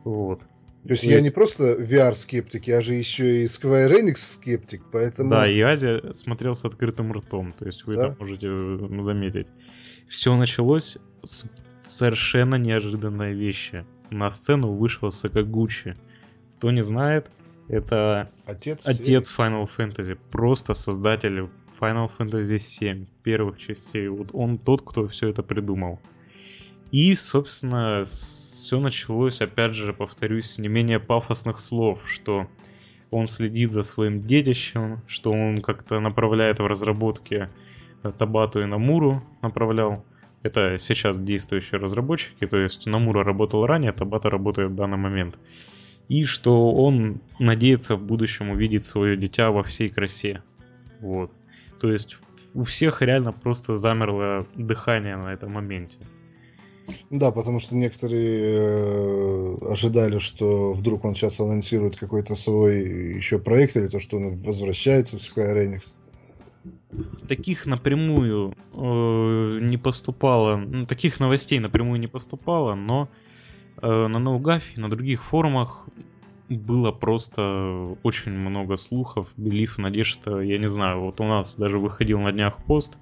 B: Вот.
A: То есть, То я есть... не просто VR-скептик, я же еще и Square Enix скептик, поэтому...
B: Да, и Азия смотрел с открытым ртом, то есть вы да? это можете заметить все началось с совершенно неожиданной вещи. на сцену вышел Сакагучи. Кто не знает, это отец, отец Final Fantasy, просто создатель Final Fantasy 7 первых частей. Вот он тот, кто все это придумал. И, собственно, все началось, опять же, повторюсь, с не менее пафосных слов, что он следит за своим детищем, что он как-то направляет в разработке Табату и Намуру направлял. Это сейчас действующие разработчики, то есть Намура работал ранее, Табата работает в данный момент. И что он надеется в будущем увидеть свое дитя во всей красе. Вот. То есть у всех реально просто замерло дыхание на этом моменте.
A: Да, потому что некоторые э, ожидали, что вдруг он сейчас анонсирует какой-то свой еще проект, или то, что он возвращается в Square Enix.
B: Таких напрямую э, не поступало, ну, таких новостей напрямую не поступало, но э, на Наугафе, на других форумах было просто очень много слухов, белив, надежда, я не знаю, вот у нас даже выходил на днях пост,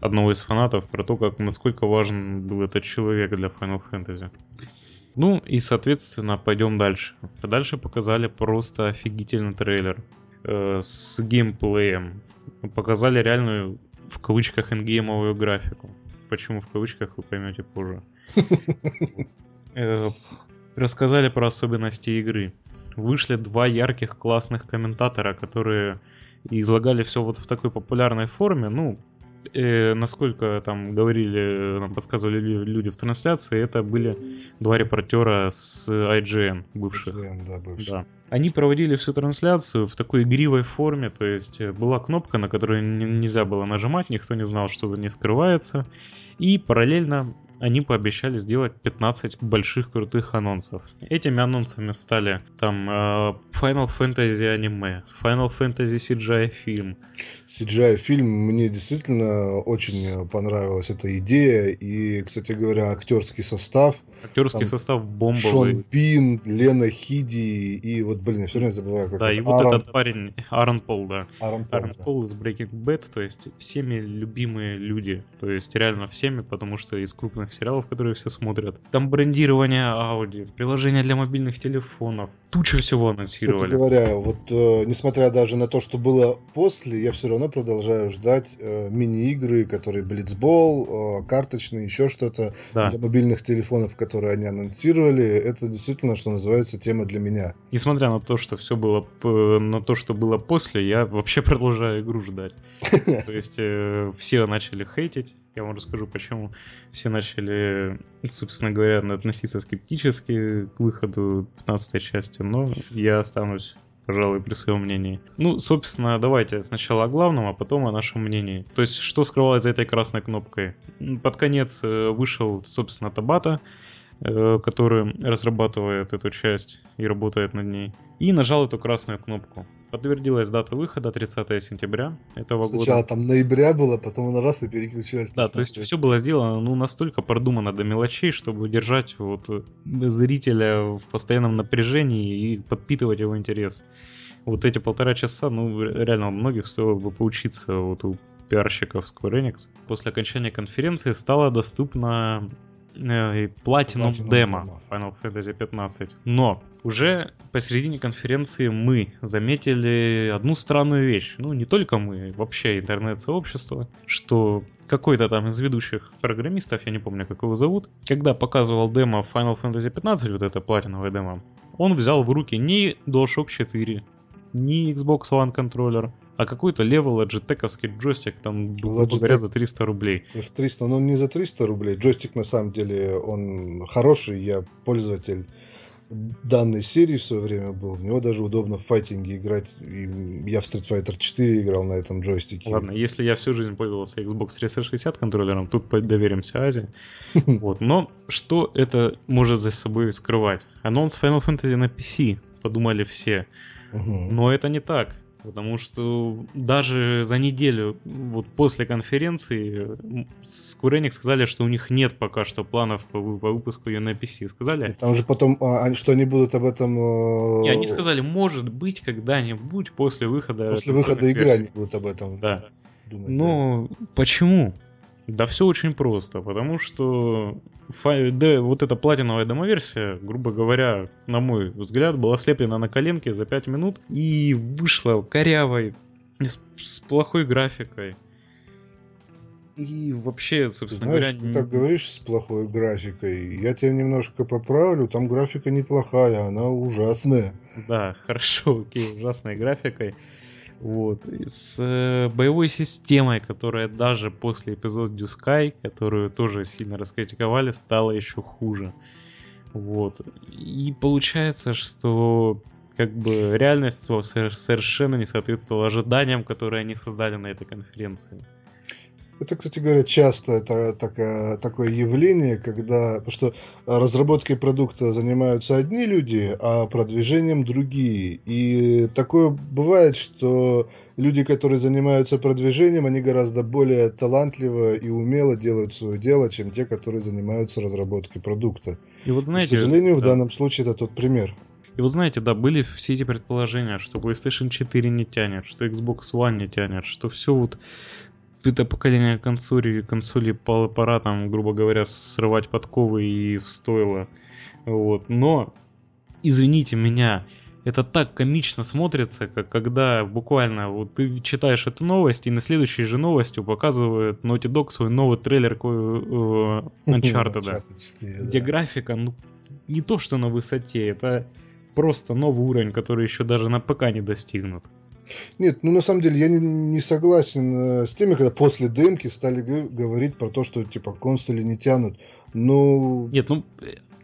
B: одного из фанатов про то, как насколько важен был этот человек для Final Fantasy. Ну и, соответственно, пойдем дальше. Дальше показали просто офигительный трейлер э, с геймплеем. Показали реальную, в кавычках, ингеймовую графику. Почему в кавычках, вы поймете позже. Э, рассказали про особенности игры. Вышли два ярких классных комментатора, которые излагали все вот в такой популярной форме. Ну, э, насколько там говорили, нам подсказывали люди в трансляции, это были два репортера с IGN бывших. IGN, да, бывших. Да. Они проводили всю трансляцию в такой игривой форме, то есть э, была кнопка, на которую нельзя было нажимать, никто не знал, что за ней скрывается. И параллельно они пообещали сделать 15 больших крутых анонсов. Этими анонсами стали там э, Final Fantasy аниме, Final Fantasy CGI фильм.
A: CGI фильм мне действительно очень понравилась эта идея и, кстати говоря, актерский состав.
B: Актерский там состав бомбовый.
A: Шон Пин, Лена Хиди и вот, блин, я все время забываю, как
B: Да, это. и вот Аарон... этот парень, Аарон Пол, да. Аарон Пол, Аарон да. Пол из Breaking Bad, то есть всеми любимые люди, то есть реально всеми, потому что из крупных сериалов, которые все смотрят. Там брендирование Audi, приложение для мобильных телефонов, туча всего анонсировали.
A: Кстати говоря, вот э, несмотря даже на то, что было после, я все равно продолжаю ждать э, мини-игры, которые Блицбол, э, карточные, еще что-то да. для мобильных телефонов, которые они анонсировали. Это действительно, что называется, тема для меня.
B: Несмотря на то, что все было, на то, что было после, я вообще продолжаю игру ждать. То есть э, все начали хейтить, я вам расскажу, почему все начали, собственно говоря, относиться скептически к выходу 15 части, но я останусь пожалуй, при своем мнении. Ну, собственно, давайте сначала о главном, а потом о нашем мнении. То есть, что скрывалось за этой красной кнопкой? Под конец э, вышел, собственно, Табата, который разрабатывает эту часть и работает над ней. И нажал эту красную кнопку. Подтвердилась дата выхода 30 сентября этого
A: Сначала года. Сначала там ноября было, потом он раз и переключилась.
B: Да, то есть все было сделано ну настолько продумано до мелочей, чтобы держать вот э, зрителя в постоянном напряжении и подпитывать его интерес. Вот эти полтора часа, ну реально у многих стоило бы поучиться вот у пиарщиков Square Enix. После окончания конференции стало доступно э, Platinum, Platinum Demo Final Fantasy 15. Но уже посередине конференции мы заметили одну странную вещь. Ну, не только мы, вообще интернет-сообщество, что какой-то там из ведущих программистов, я не помню, как его зовут, когда показывал демо Final Fantasy 15, вот это платиновое демо, он взял в руки не DualShock 4, не Xbox One контроллер, а какой-то левый лоджитековский джойстик, там, грубо говоря, за 300 рублей.
A: F300, но не за 300 рублей. Джойстик, на самом деле, он хороший, я пользователь данной серии в свое время был. В него даже удобно в файтинге играть. И я в Street Fighter 4 играл на этом джойстике.
B: Ладно, если я всю жизнь пользовался Xbox 360 контроллером, тут доверимся Азе. Вот. Но что это может за собой скрывать? Анонс Final Fantasy на PC, подумали все. Но это не так. Потому что даже за неделю вот после конференции Square Enix сказали, что у них нет пока что планов по, по выпуску ее на PC. Сказали? И
A: там же потом, а, что они будут об этом...
B: Э... И они сказали, может быть, когда-нибудь после выхода...
A: После выхода игры они будут об этом
B: да. думать. Но да. почему? Да все очень просто, потому что да, вот эта платиновая демоверсия, грубо говоря, на мой взгляд, была слеплена на коленке за 5 минут и вышла корявой, с, с плохой графикой. И вообще, собственно
A: Знаешь, говоря... ты не... так говоришь с плохой графикой. Я тебя немножко поправлю, там графика неплохая, она ужасная.
B: Да, хорошо, окей, ужасной графикой. Вот. С э, боевой системой, которая даже после эпизода Дюскай, которую тоже сильно раскритиковали, стала еще хуже. Вот. И получается, что как бы реальность совершенно не соответствовала ожиданиям, которые они создали на этой конференции.
A: Это, кстати говоря, часто это такое, такое явление, когда... Потому что разработкой продукта занимаются одни люди, а продвижением другие. И такое бывает, что люди, которые занимаются продвижением, они гораздо более талантливо и умело делают свое дело, чем те, которые занимаются разработкой продукта.
B: И вот знаете,
A: К сожалению, да. в данном случае это тот пример.
B: И вот знаете, да, были все эти предположения, что PlayStation 4 не тянет, что Xbox One не тянет, что все вот это поколение консоли, консоли пора там, грубо говоря, срывать подковы и стоило. Вот. Но, извините меня, это так комично смотрится, как когда буквально вот ты читаешь эту новость, и на следующей же новостью показывают Naughty Dog свой новый трейлер э, Uncharted, где графика, ну, не то что на высоте, это просто новый уровень, который еще даже на ПК не достигнут.
A: Нет, ну на самом деле я не, не согласен э, с теми, когда после демки стали говорить про то, что типа консоли не тянут. Ну.
B: Нет, ну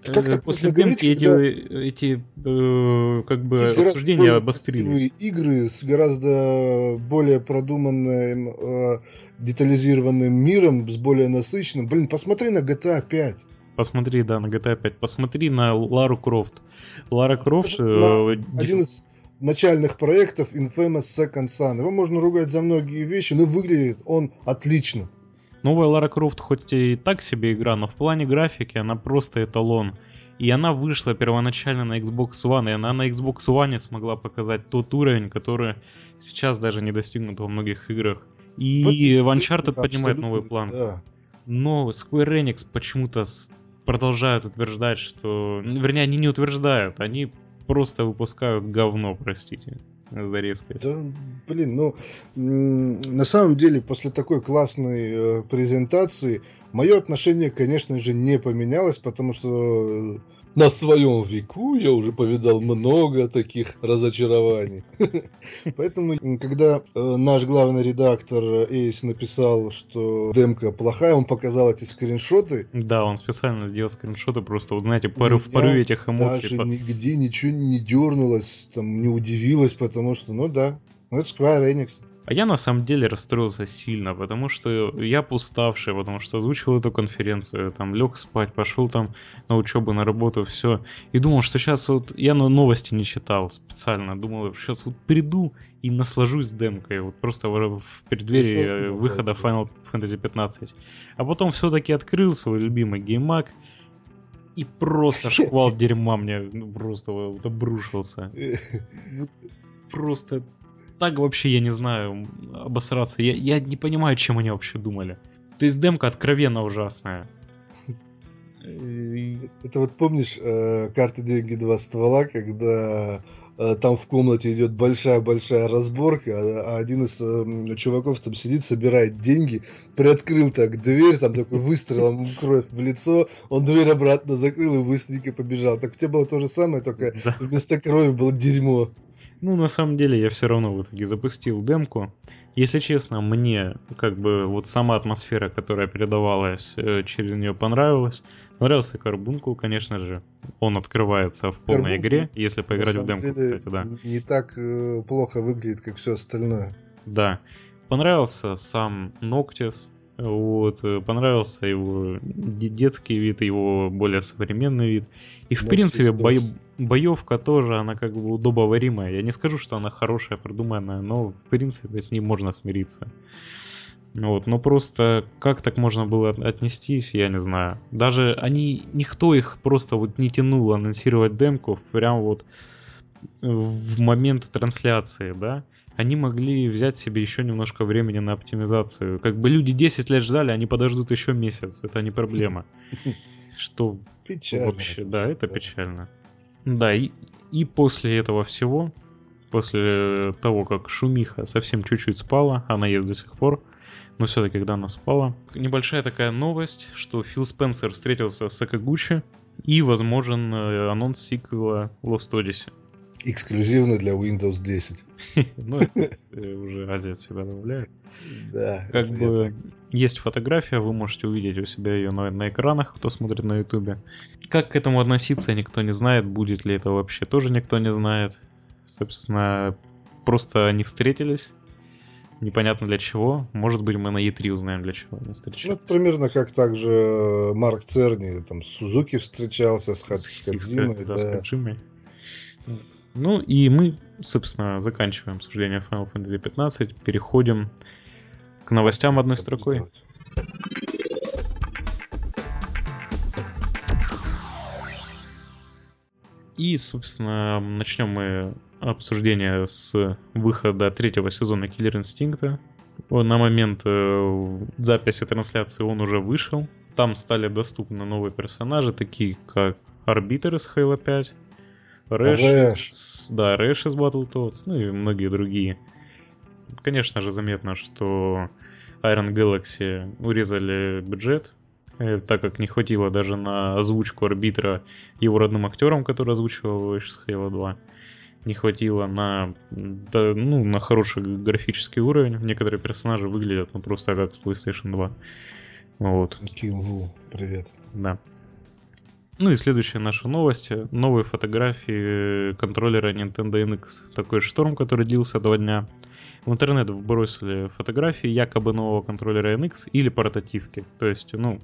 B: как так после демки эти, когда... эти э, как бы Есть обсуждения обострились.
A: игры с гораздо более продуманным, э, детализированным миром, с более насыщенным. Блин, посмотри на GTA 5.
B: Посмотри, да, на GTA 5. Посмотри на Лару Крофт. Лара Крофт...
A: Э, один из начальных проектов Infamous Second Son. Его можно ругать за многие вещи, но выглядит он отлично.
B: Новая Лара Крофт хоть и так себе игра, но в плане графики она просто эталон. И она вышла первоначально на Xbox One, и она на Xbox One смогла показать тот уровень, который сейчас даже не достигнут во многих играх. И вот, Uncharted поднимает новый план. Да. Но Square Enix почему-то продолжают утверждать, что... Вернее, они не утверждают, они просто выпускают говно, простите за резкость.
A: Да, блин, ну, на самом деле, после такой классной э, презентации, мое отношение, конечно же, не поменялось, потому что на своем веку я уже повидал много таких разочарований. Поэтому, когда э, наш главный редактор Эйс написал, что демка плохая, он показал эти скриншоты.
B: Да, он специально сделал скриншоты, просто, вот знаете, порыв, в порыве этих эмоций.
A: Даже нигде ничего не дернулось, там, не удивилось, потому что, ну да, ну это Square Enix.
B: А я на самом деле расстроился сильно, потому что я пуставший, потому что озвучил эту конференцию, там лег спать, пошел там на учебу, на работу, все. И думал, что сейчас вот я на новости не читал специально, думал, сейчас вот приду и наслажусь демкой, вот просто в, преддверии выхода Final Fantasy 15. А потом все-таки открыл свой любимый геймак, и просто шквал дерьма мне ну, просто вот обрушился. Просто так вообще, я не знаю, обосраться. Я, я не понимаю, чем они вообще думали. То есть демка откровенно ужасная.
A: Это вот помнишь э, карты деньги два ствола, когда э, там в комнате идет большая-большая разборка, а, а один из э, чуваков там сидит, собирает деньги, приоткрыл так дверь, там такой выстрелом кровь в лицо, он дверь обратно закрыл и быстренько побежал. Так у тебя было то же самое, только да. вместо крови было дерьмо.
B: Ну, на самом деле, я все равно в итоге запустил демку. Если честно, мне как бы вот сама атмосфера, которая передавалась э, через нее, понравилась. Нравился Карбунку, конечно же. Он открывается в полной Карбунку, игре, если поиграть в демку, деле, кстати, да.
A: Не так э, плохо выглядит, как все остальное.
B: Да. Понравился сам Ноктис, вот, э, понравился его детский вид, его более современный вид. И, в Но принципе, бо... боевка тоже, она как бы удобоваримая. Я не скажу, что она хорошая, продуманная, но, в принципе, с ней можно смириться. Вот, но просто как так можно было отнестись, я не знаю. Даже они, никто их просто вот не тянул анонсировать демку прямо вот в момент трансляции, да. Они могли взять себе еще немножко времени на оптимизацию. Как бы люди 10 лет ждали, они подождут еще месяц. Это не проблема. Что печально. Вообще, да, это печально. Да, и, и после этого всего, после того, как шумиха совсем чуть-чуть спала, она есть до сих пор, но все-таки когда она спала, небольшая такая новость, что Фил Спенсер встретился с Сакагучи, и возможен э, анонс сиквела Lost Odyssey.
A: Эксклюзивно для Windows 10.
B: Ну, э, уже Азия себя добавляет. Да. Как бы есть фотография, вы можете увидеть у себя ее на, на экранах, кто смотрит на Ютубе. Как к этому относиться, никто не знает, будет ли это вообще, тоже никто не знает. Собственно, просто они встретились, непонятно для чего. Может быть, мы на E3 узнаем, для чего они встречались. Ну,
A: примерно как также Марк Церни, там, с Сузуки встречался, с, с Хадзимой. Да, да, с Хаджимой.
B: Ну и мы, собственно, заканчиваем обсуждение Final Fantasy 15, переходим к новостям одной строкой. И, собственно, начнем мы обсуждение с выхода третьего сезона Killer Instinct. На момент э, записи трансляции он уже вышел. Там стали доступны новые персонажи, такие как Арбитр из Halo 5, Рэш, Рэш. да, Рэш из Battletoads, ну и многие другие. Конечно же, заметно, что Iron Galaxy урезали бюджет, э, так как не хватило даже на озвучку арбитра его родным актерам, который озвучивал его еще с Halo 2. Не хватило на, да, ну, на хороший графический уровень. Некоторые персонажи выглядят ну, просто как с PlayStation 2. Вот.
A: Ким привет.
B: Да. Ну и следующая наша новость. Новые фотографии контроллера Nintendo NX. Такой шторм, который длился два дня. В интернет вбросили фотографии якобы нового контроллера NX или портативки. То есть, ну,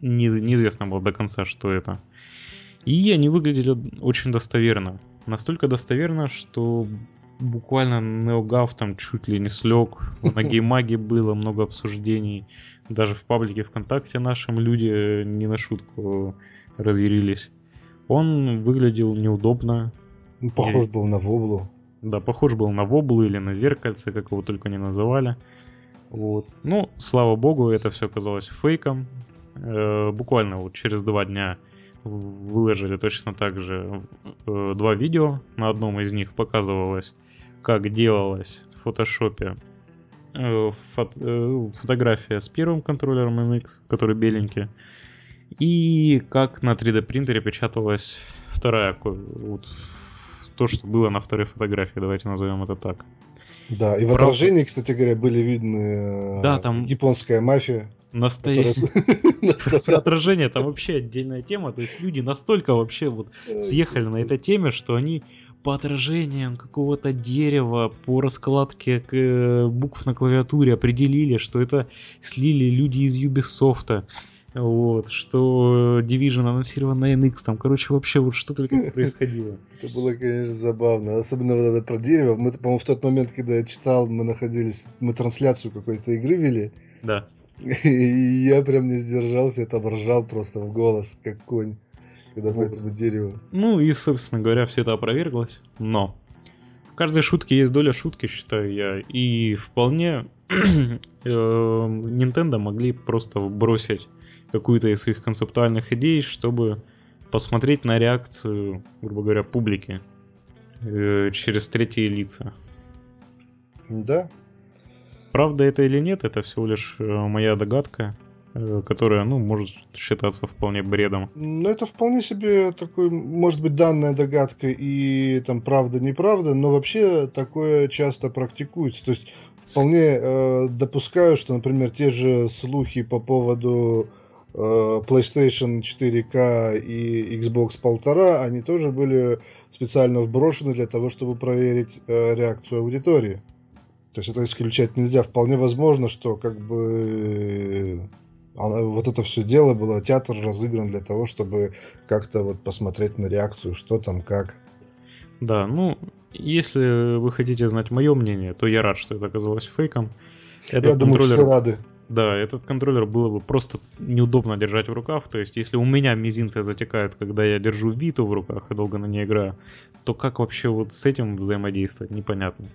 B: не, неизвестно было до конца, что это. И они выглядели очень достоверно. Настолько достоверно, что буквально NeoGAF там чуть ли не слег. На геймаге было много обсуждений. Даже в паблике ВКонтакте нашим люди не на шутку разъярились. Он выглядел неудобно.
A: Ну, похож и... был на воблу.
B: Да, похож был на воблу или на зеркальце, как его только не называли. Вот. Ну, слава богу, это все оказалось фейком. Э, буквально вот через два дня выложили точно так же э, два видео. На одном из них показывалось, как делалось в фотошопе э, фото, э, фотография с первым контроллером MX, который беленький, и как на 3D принтере печаталась вторая, вот, то, что было на второй фотографии, давайте назовем это так.
A: Да, и в Правда... отражении, кстати говоря, были видны да, там... японская мафия.
B: Настоящее. Отражение там вообще отдельная тема. То есть люди настолько вообще вот съехали на этой теме, что они по отражениям какого-то дерева, по раскладке э, букв на клавиатуре определили, что это слили люди из Ubisoft. Вот, что Division анонсирован на NX, там, короче, вообще вот что только происходило.
A: Это было, конечно, забавно. Особенно вот это про дерево. Мы, по-моему, в тот момент, когда я читал, мы находились, мы трансляцию какой-то игры вели.
B: Да.
A: И я прям не сдержался, это ржал просто в голос, как конь, когда по этому дереву.
B: Ну и, собственно говоря, все это опроверглось, но в каждой шутке есть доля шутки, считаю я, и вполне э, Nintendo могли просто бросить какую-то из своих концептуальных идей, чтобы посмотреть на реакцию, грубо говоря, публики э, через третьи лица.
A: Да.
B: Правда это или нет, это всего лишь э, моя догадка, э, которая, ну, может считаться вполне бредом.
A: Ну, это вполне себе такой, может быть, данная догадка и там правда-неправда, но вообще такое часто практикуется. То есть вполне э, допускаю, что, например, те же слухи по поводу PlayStation 4K и Xbox 1.5, они тоже были специально вброшены для того, чтобы проверить э, реакцию аудитории. То есть это исключать нельзя. Вполне возможно, что как бы вот это все дело было, театр разыгран для того, чтобы как-то вот посмотреть на реакцию, что там, как.
B: Да, ну, если вы хотите знать мое мнение, то я рад, что это оказалось фейком.
A: Этот я думаю, контроллер... все рады.
B: Да, этот контроллер было бы просто неудобно держать в руках. То есть, если у меня мизинцы затекают, когда я держу Виту в руках и долго на ней играю, то как вообще вот с этим взаимодействовать, непонятно.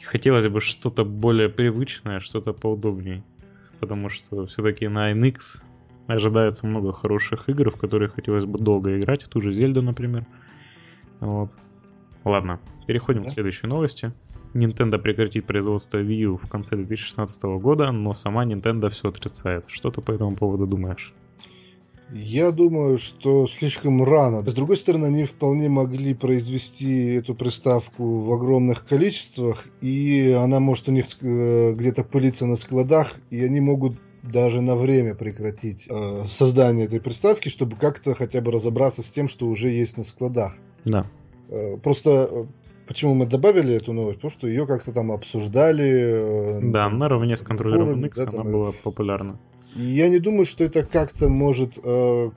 B: хотелось бы что-то более привычное, что-то поудобнее. Потому что все-таки на NX ожидается много хороших игр, в которые хотелось бы долго играть. Ту же Зельду, например. Вот. Ладно, переходим да? к следующей новости. Nintendo прекратит производство Wii U в конце 2016 года, но сама Nintendo все отрицает. Что ты по этому поводу думаешь?
A: Я думаю, что слишком рано. С другой стороны, они вполне могли произвести эту приставку в огромных количествах, и она может у них э, где-то пылиться на складах, и они могут даже на время прекратить э, создание этой приставки, чтобы как-то хотя бы разобраться с тем, что уже есть на складах.
B: Да.
A: Э, просто э, почему мы добавили эту новость? Потому что ее как-то там обсуждали.
B: Э, да, там, наравне с контроллером X да, она там, была популярна.
A: И я не думаю, что это как-то может э,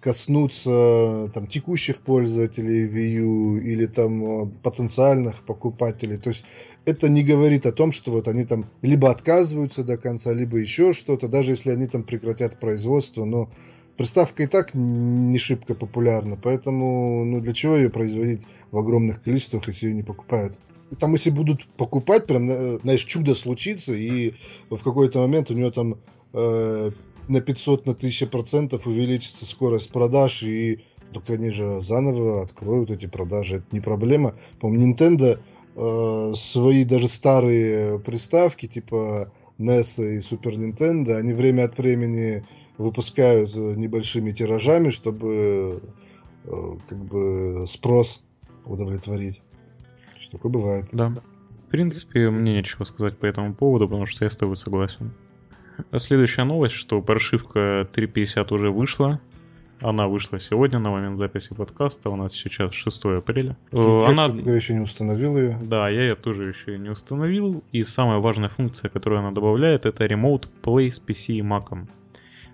A: коснуться там текущих пользователей Wii U или там э, потенциальных покупателей. То есть это не говорит о том, что вот они там либо отказываются до конца, либо еще что-то, даже если они там прекратят производство, но приставка и так не шибко популярна, поэтому ну для чего ее производить в огромных количествах, если ее не покупают? Там, если будут покупать, прям, э, знаешь, чудо случится, и в какой-то момент у нее там э, на 500, на 1000 процентов увеличится скорость продаж, и так они же заново откроют эти продажи, это не проблема. По-моему, Nintendo э, свои даже старые приставки, типа NES и Super Nintendo, они время от времени выпускают э, небольшими тиражами, чтобы э, как бы спрос удовлетворить. Что такое бывает.
B: Да. В принципе, мне нечего сказать по этому поводу, потому что я с тобой согласен. Следующая новость, что прошивка 3.50 уже вышла. Она вышла сегодня на момент записи подкаста. У нас сейчас 6 апреля.
A: Э, Она... Я еще не установил ее.
B: Да, я ее тоже еще не установил. И самая важная функция, которую она добавляет, это Remote Play с PC и Mac.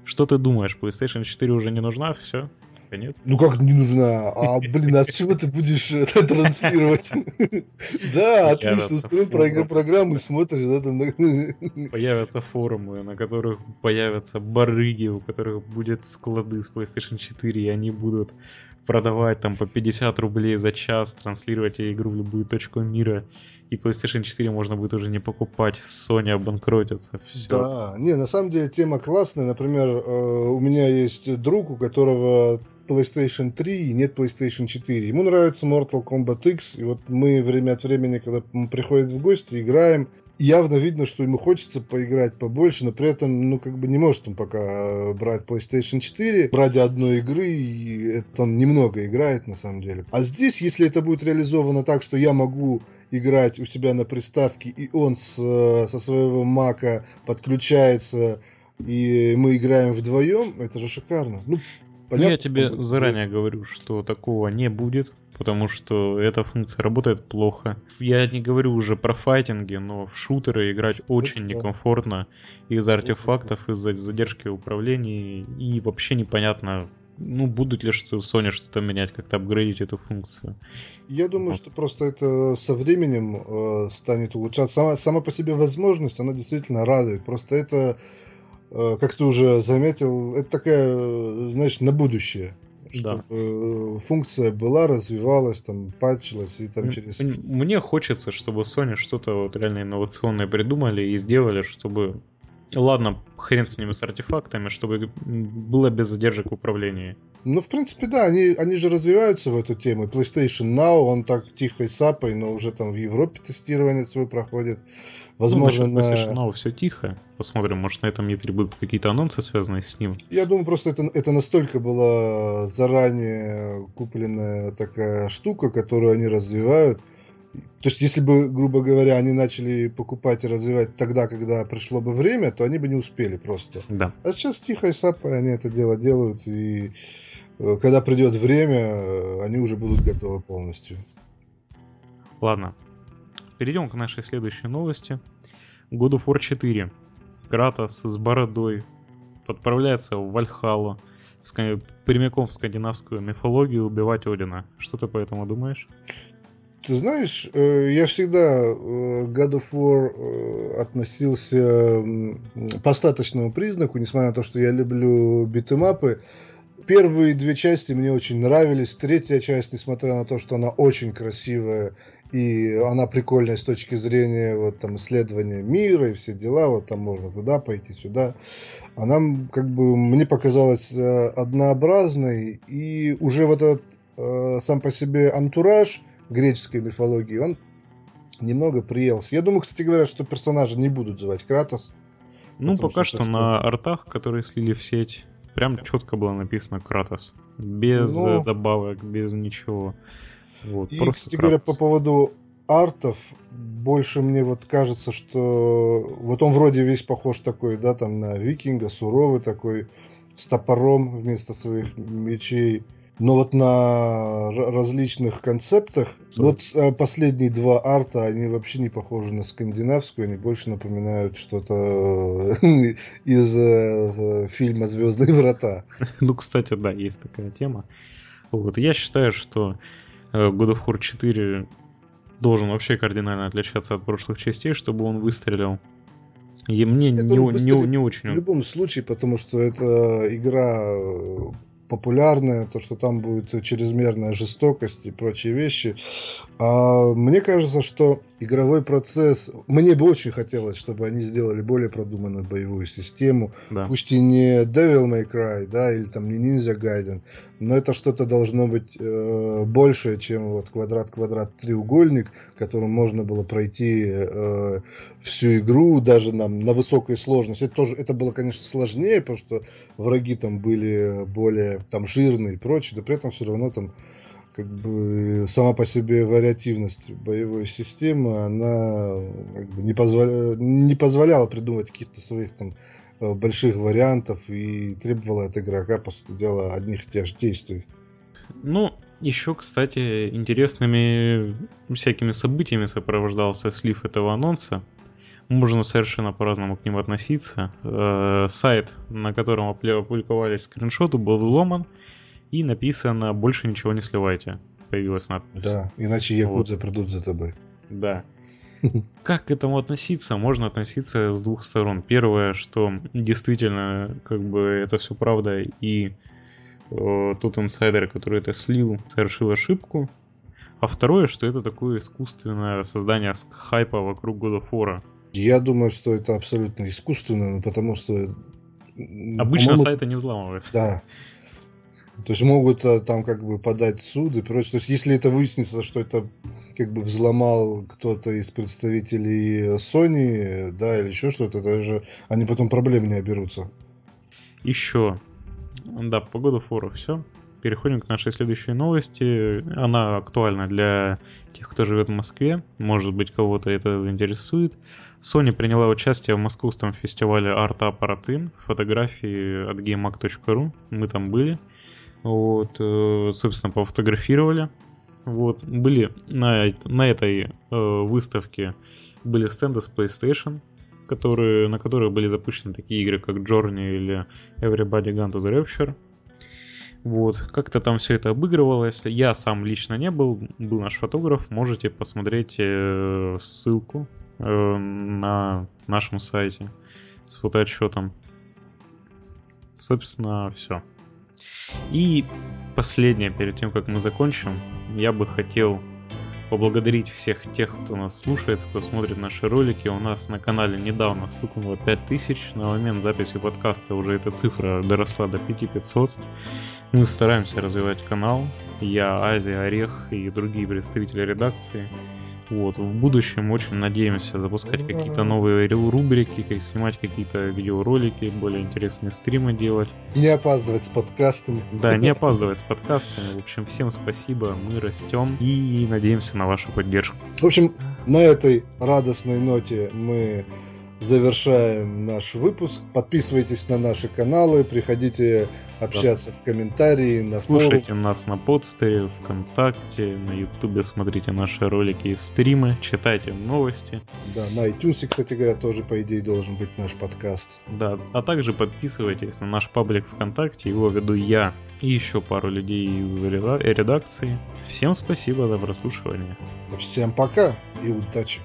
B: Что ты думаешь, PlayStation 4 уже не нужна? Все? Конец?
A: Ну как не нужна? А, блин, а с чего ты будешь это транслировать? Да, отлично, устроим программу и смотришь, да, там...
B: Появятся форумы, на которых появятся барыги, у которых будет склады с PlayStation 4, и они будут продавать там по 50 рублей за час, транслировать игру в любую точку мира, и PlayStation 4 можно будет уже не покупать, Sony обанкротится, все.
A: Да, не, на самом деле тема классная, например, э, у меня есть друг, у которого PlayStation 3 и нет PlayStation 4. Ему нравится Mortal Kombat X, и вот мы время от времени, когда он приходит в гости, играем, явно видно, что ему хочется поиграть побольше, но при этом, ну, как бы не может он пока э, брать PlayStation 4 ради одной игры, и это он немного играет, на самом деле. А здесь, если это будет реализовано так, что я могу играть у себя на приставке, и он с, э, со своего мака подключается, и мы играем вдвоем, это же шикарно. Ну,
B: понятно, я тебе заранее говорю, что такого не будет потому что эта функция работает плохо. Я не говорю уже про файтинги, но в шутеры играть очень некомфортно из-за артефактов, из-за задержки управления и вообще непонятно, ну, будут ли что Sony что-то менять, как-то апгрейдить эту функцию.
A: Я думаю, вот. что просто это со временем э, станет улучшаться. Сама, сама по себе возможность, она действительно радует. Просто это, э, как ты уже заметил, это такая, э, знаешь, на будущее чтобы да. Э, функция была, развивалась, там, патчилась и там через...
B: Мне хочется, чтобы Sony что-то вот реально инновационное придумали и сделали, чтобы... Ладно, хрен с ними с артефактами, чтобы было без задержек в управлении.
A: Ну, в принципе, да, они, они же развиваются в эту тему. PlayStation Now, он так тихой сапой, но уже там в Европе тестирование свое проходит.
B: Возможно, ну, насчет PlayStation Now все тихо. Посмотрим, может, на этом E3 будут какие-то анонсы, связанные с ним.
A: Я думаю, просто это, это настолько была заранее купленная такая штука, которую они развивают. То есть, если бы, грубо говоря, они начали покупать и развивать тогда, когда пришло бы время, то они бы не успели просто.
B: Да.
A: А сейчас тихо и сапой они это дело делают, и э, когда придет время, э, они уже будут готовы полностью.
B: Ладно, перейдем к нашей следующей новости. God of War 4. Кратос с бородой отправляется в Вальхалу, прямиком в скандинавскую мифологию убивать Одина. Что ты по этому думаешь?
A: Ты знаешь, э, я всегда э, God of War э, относился по статочному признаку, несмотря на то, что я люблю битэмапы, первые две части мне очень нравились. Третья часть, несмотря на то, что она очень красивая и она прикольная с точки зрения вот там исследования мира и все дела, вот там можно туда пойти, сюда. Она как бы мне показалась однообразной и уже вот этот э, сам по себе антураж греческой мифологии, он немного приелся. Я думаю, кстати говоря, что персонажи не будут звать Кратос.
B: Ну, пока что, что на артах, которые слили в сеть, прям четко было написано Кратос. Без ну, добавок, без ничего.
A: Вот, и, кстати Кратос. говоря, по поводу артов, больше мне вот кажется, что вот он вроде весь похож такой, да, там на викинга, суровый такой, с топором вместо своих мечей. Но вот на различных концептах, Что? вот э, последние два арта, они вообще не похожи на скандинавскую, они больше напоминают что-то из э, фильма Звездные врата.
B: Ну, кстати, да, есть такая тема. Вот, я считаю, что э, God of War 4 должен вообще кардинально отличаться от прошлых частей, чтобы он выстрелил. И мне не, не, не очень...
A: В любом случае, потому что это игра популярное, то, что там будет чрезмерная жестокость и прочие вещи. А мне кажется, что игровой процесс... Мне бы очень хотелось, чтобы они сделали более продуманную боевую систему. Да. Пусть и не Devil May Cry, да, или там не Ninja Gaiden, но это что-то должно быть э, большее, чем вот квадрат-квадрат-треугольник, которым можно было пройти э, всю игру, даже на, на высокой сложности. Это, тоже, это было, конечно, сложнее, потому что враги там были более там жирные и прочее, но при этом все равно там как бы сама по себе вариативность боевой системы, она как бы не, позволя... не позволяла придумать каких-то своих там э, больших вариантов и требовала от игрока, по сути дела, одних и тех же действий.
B: Ну, еще, кстати, интересными всякими событиями сопровождался слив этого анонса. Можно совершенно по-разному к ним относиться. Э, сайт, на котором опубликовались скриншоты, был взломан и написано «Больше ничего не сливайте». Появилась надпись.
A: Да, иначе якудзы вот. придут за тобой.
B: Да. Как к этому относиться? Можно относиться с двух сторон. Первое, что действительно, как бы это все правда, и э, тот инсайдер, который это слил, совершил ошибку. А второе, что это такое искусственное создание хайпа вокруг года фора.
A: Я думаю, что это абсолютно искусственно, потому что...
B: Обычно сайты не взламываются.
A: Да. То есть могут а, там как бы подать суд и прочее. То есть если это выяснится, что это как бы взломал кто-то из представителей Sony, да, или еще что-то, даже они потом проблем не оберутся.
B: Еще. Да, погода фора, все. Переходим к нашей следующей новости. Она актуальна для тех, кто живет в Москве. Может быть, кого-то это заинтересует. Sony приняла участие в московском фестивале Art Apparat фотографии от gamemag.ru. Мы там были. Вот, э, собственно, пофотографировали. Вот, были на, на этой э, выставке были стенды с PlayStation, которые, на которых были запущены такие игры, как Journey или Everybody Gone to the Rapture. Вот, как-то там все это обыгрывалось. Я сам лично не был, был наш фотограф. Можете посмотреть э, ссылку э, на нашем сайте с фотоотчетом. Собственно, все. И последнее, перед тем, как мы закончим, я бы хотел поблагодарить всех тех, кто нас слушает, кто смотрит наши ролики. У нас на канале недавно стукнуло 5000. На момент записи подкаста уже эта цифра доросла до 5500. Мы стараемся развивать канал. Я, Азия, Орех и другие представители редакции вот, в будущем очень надеемся запускать какие-то новые рубрики, снимать какие-то видеоролики, более интересные стримы делать.
A: Не опаздывать с подкастами.
B: Да, не опаздывать с подкастами. В общем, всем спасибо, мы растем и надеемся на вашу поддержку.
A: В общем, на этой радостной ноте мы завершаем наш выпуск. Подписывайтесь на наши каналы, приходите общаться в комментарии, на
B: Слушайте форум. нас на подстере, ВКонтакте, на Ютубе смотрите наши ролики и стримы, читайте новости.
A: Да, на iTunes, кстати говоря, тоже, по идее, должен быть наш подкаст.
B: Да, а также подписывайтесь на наш паблик ВКонтакте, его веду я и еще пару людей из редакции. Всем спасибо за прослушивание.
A: Всем пока и удачи.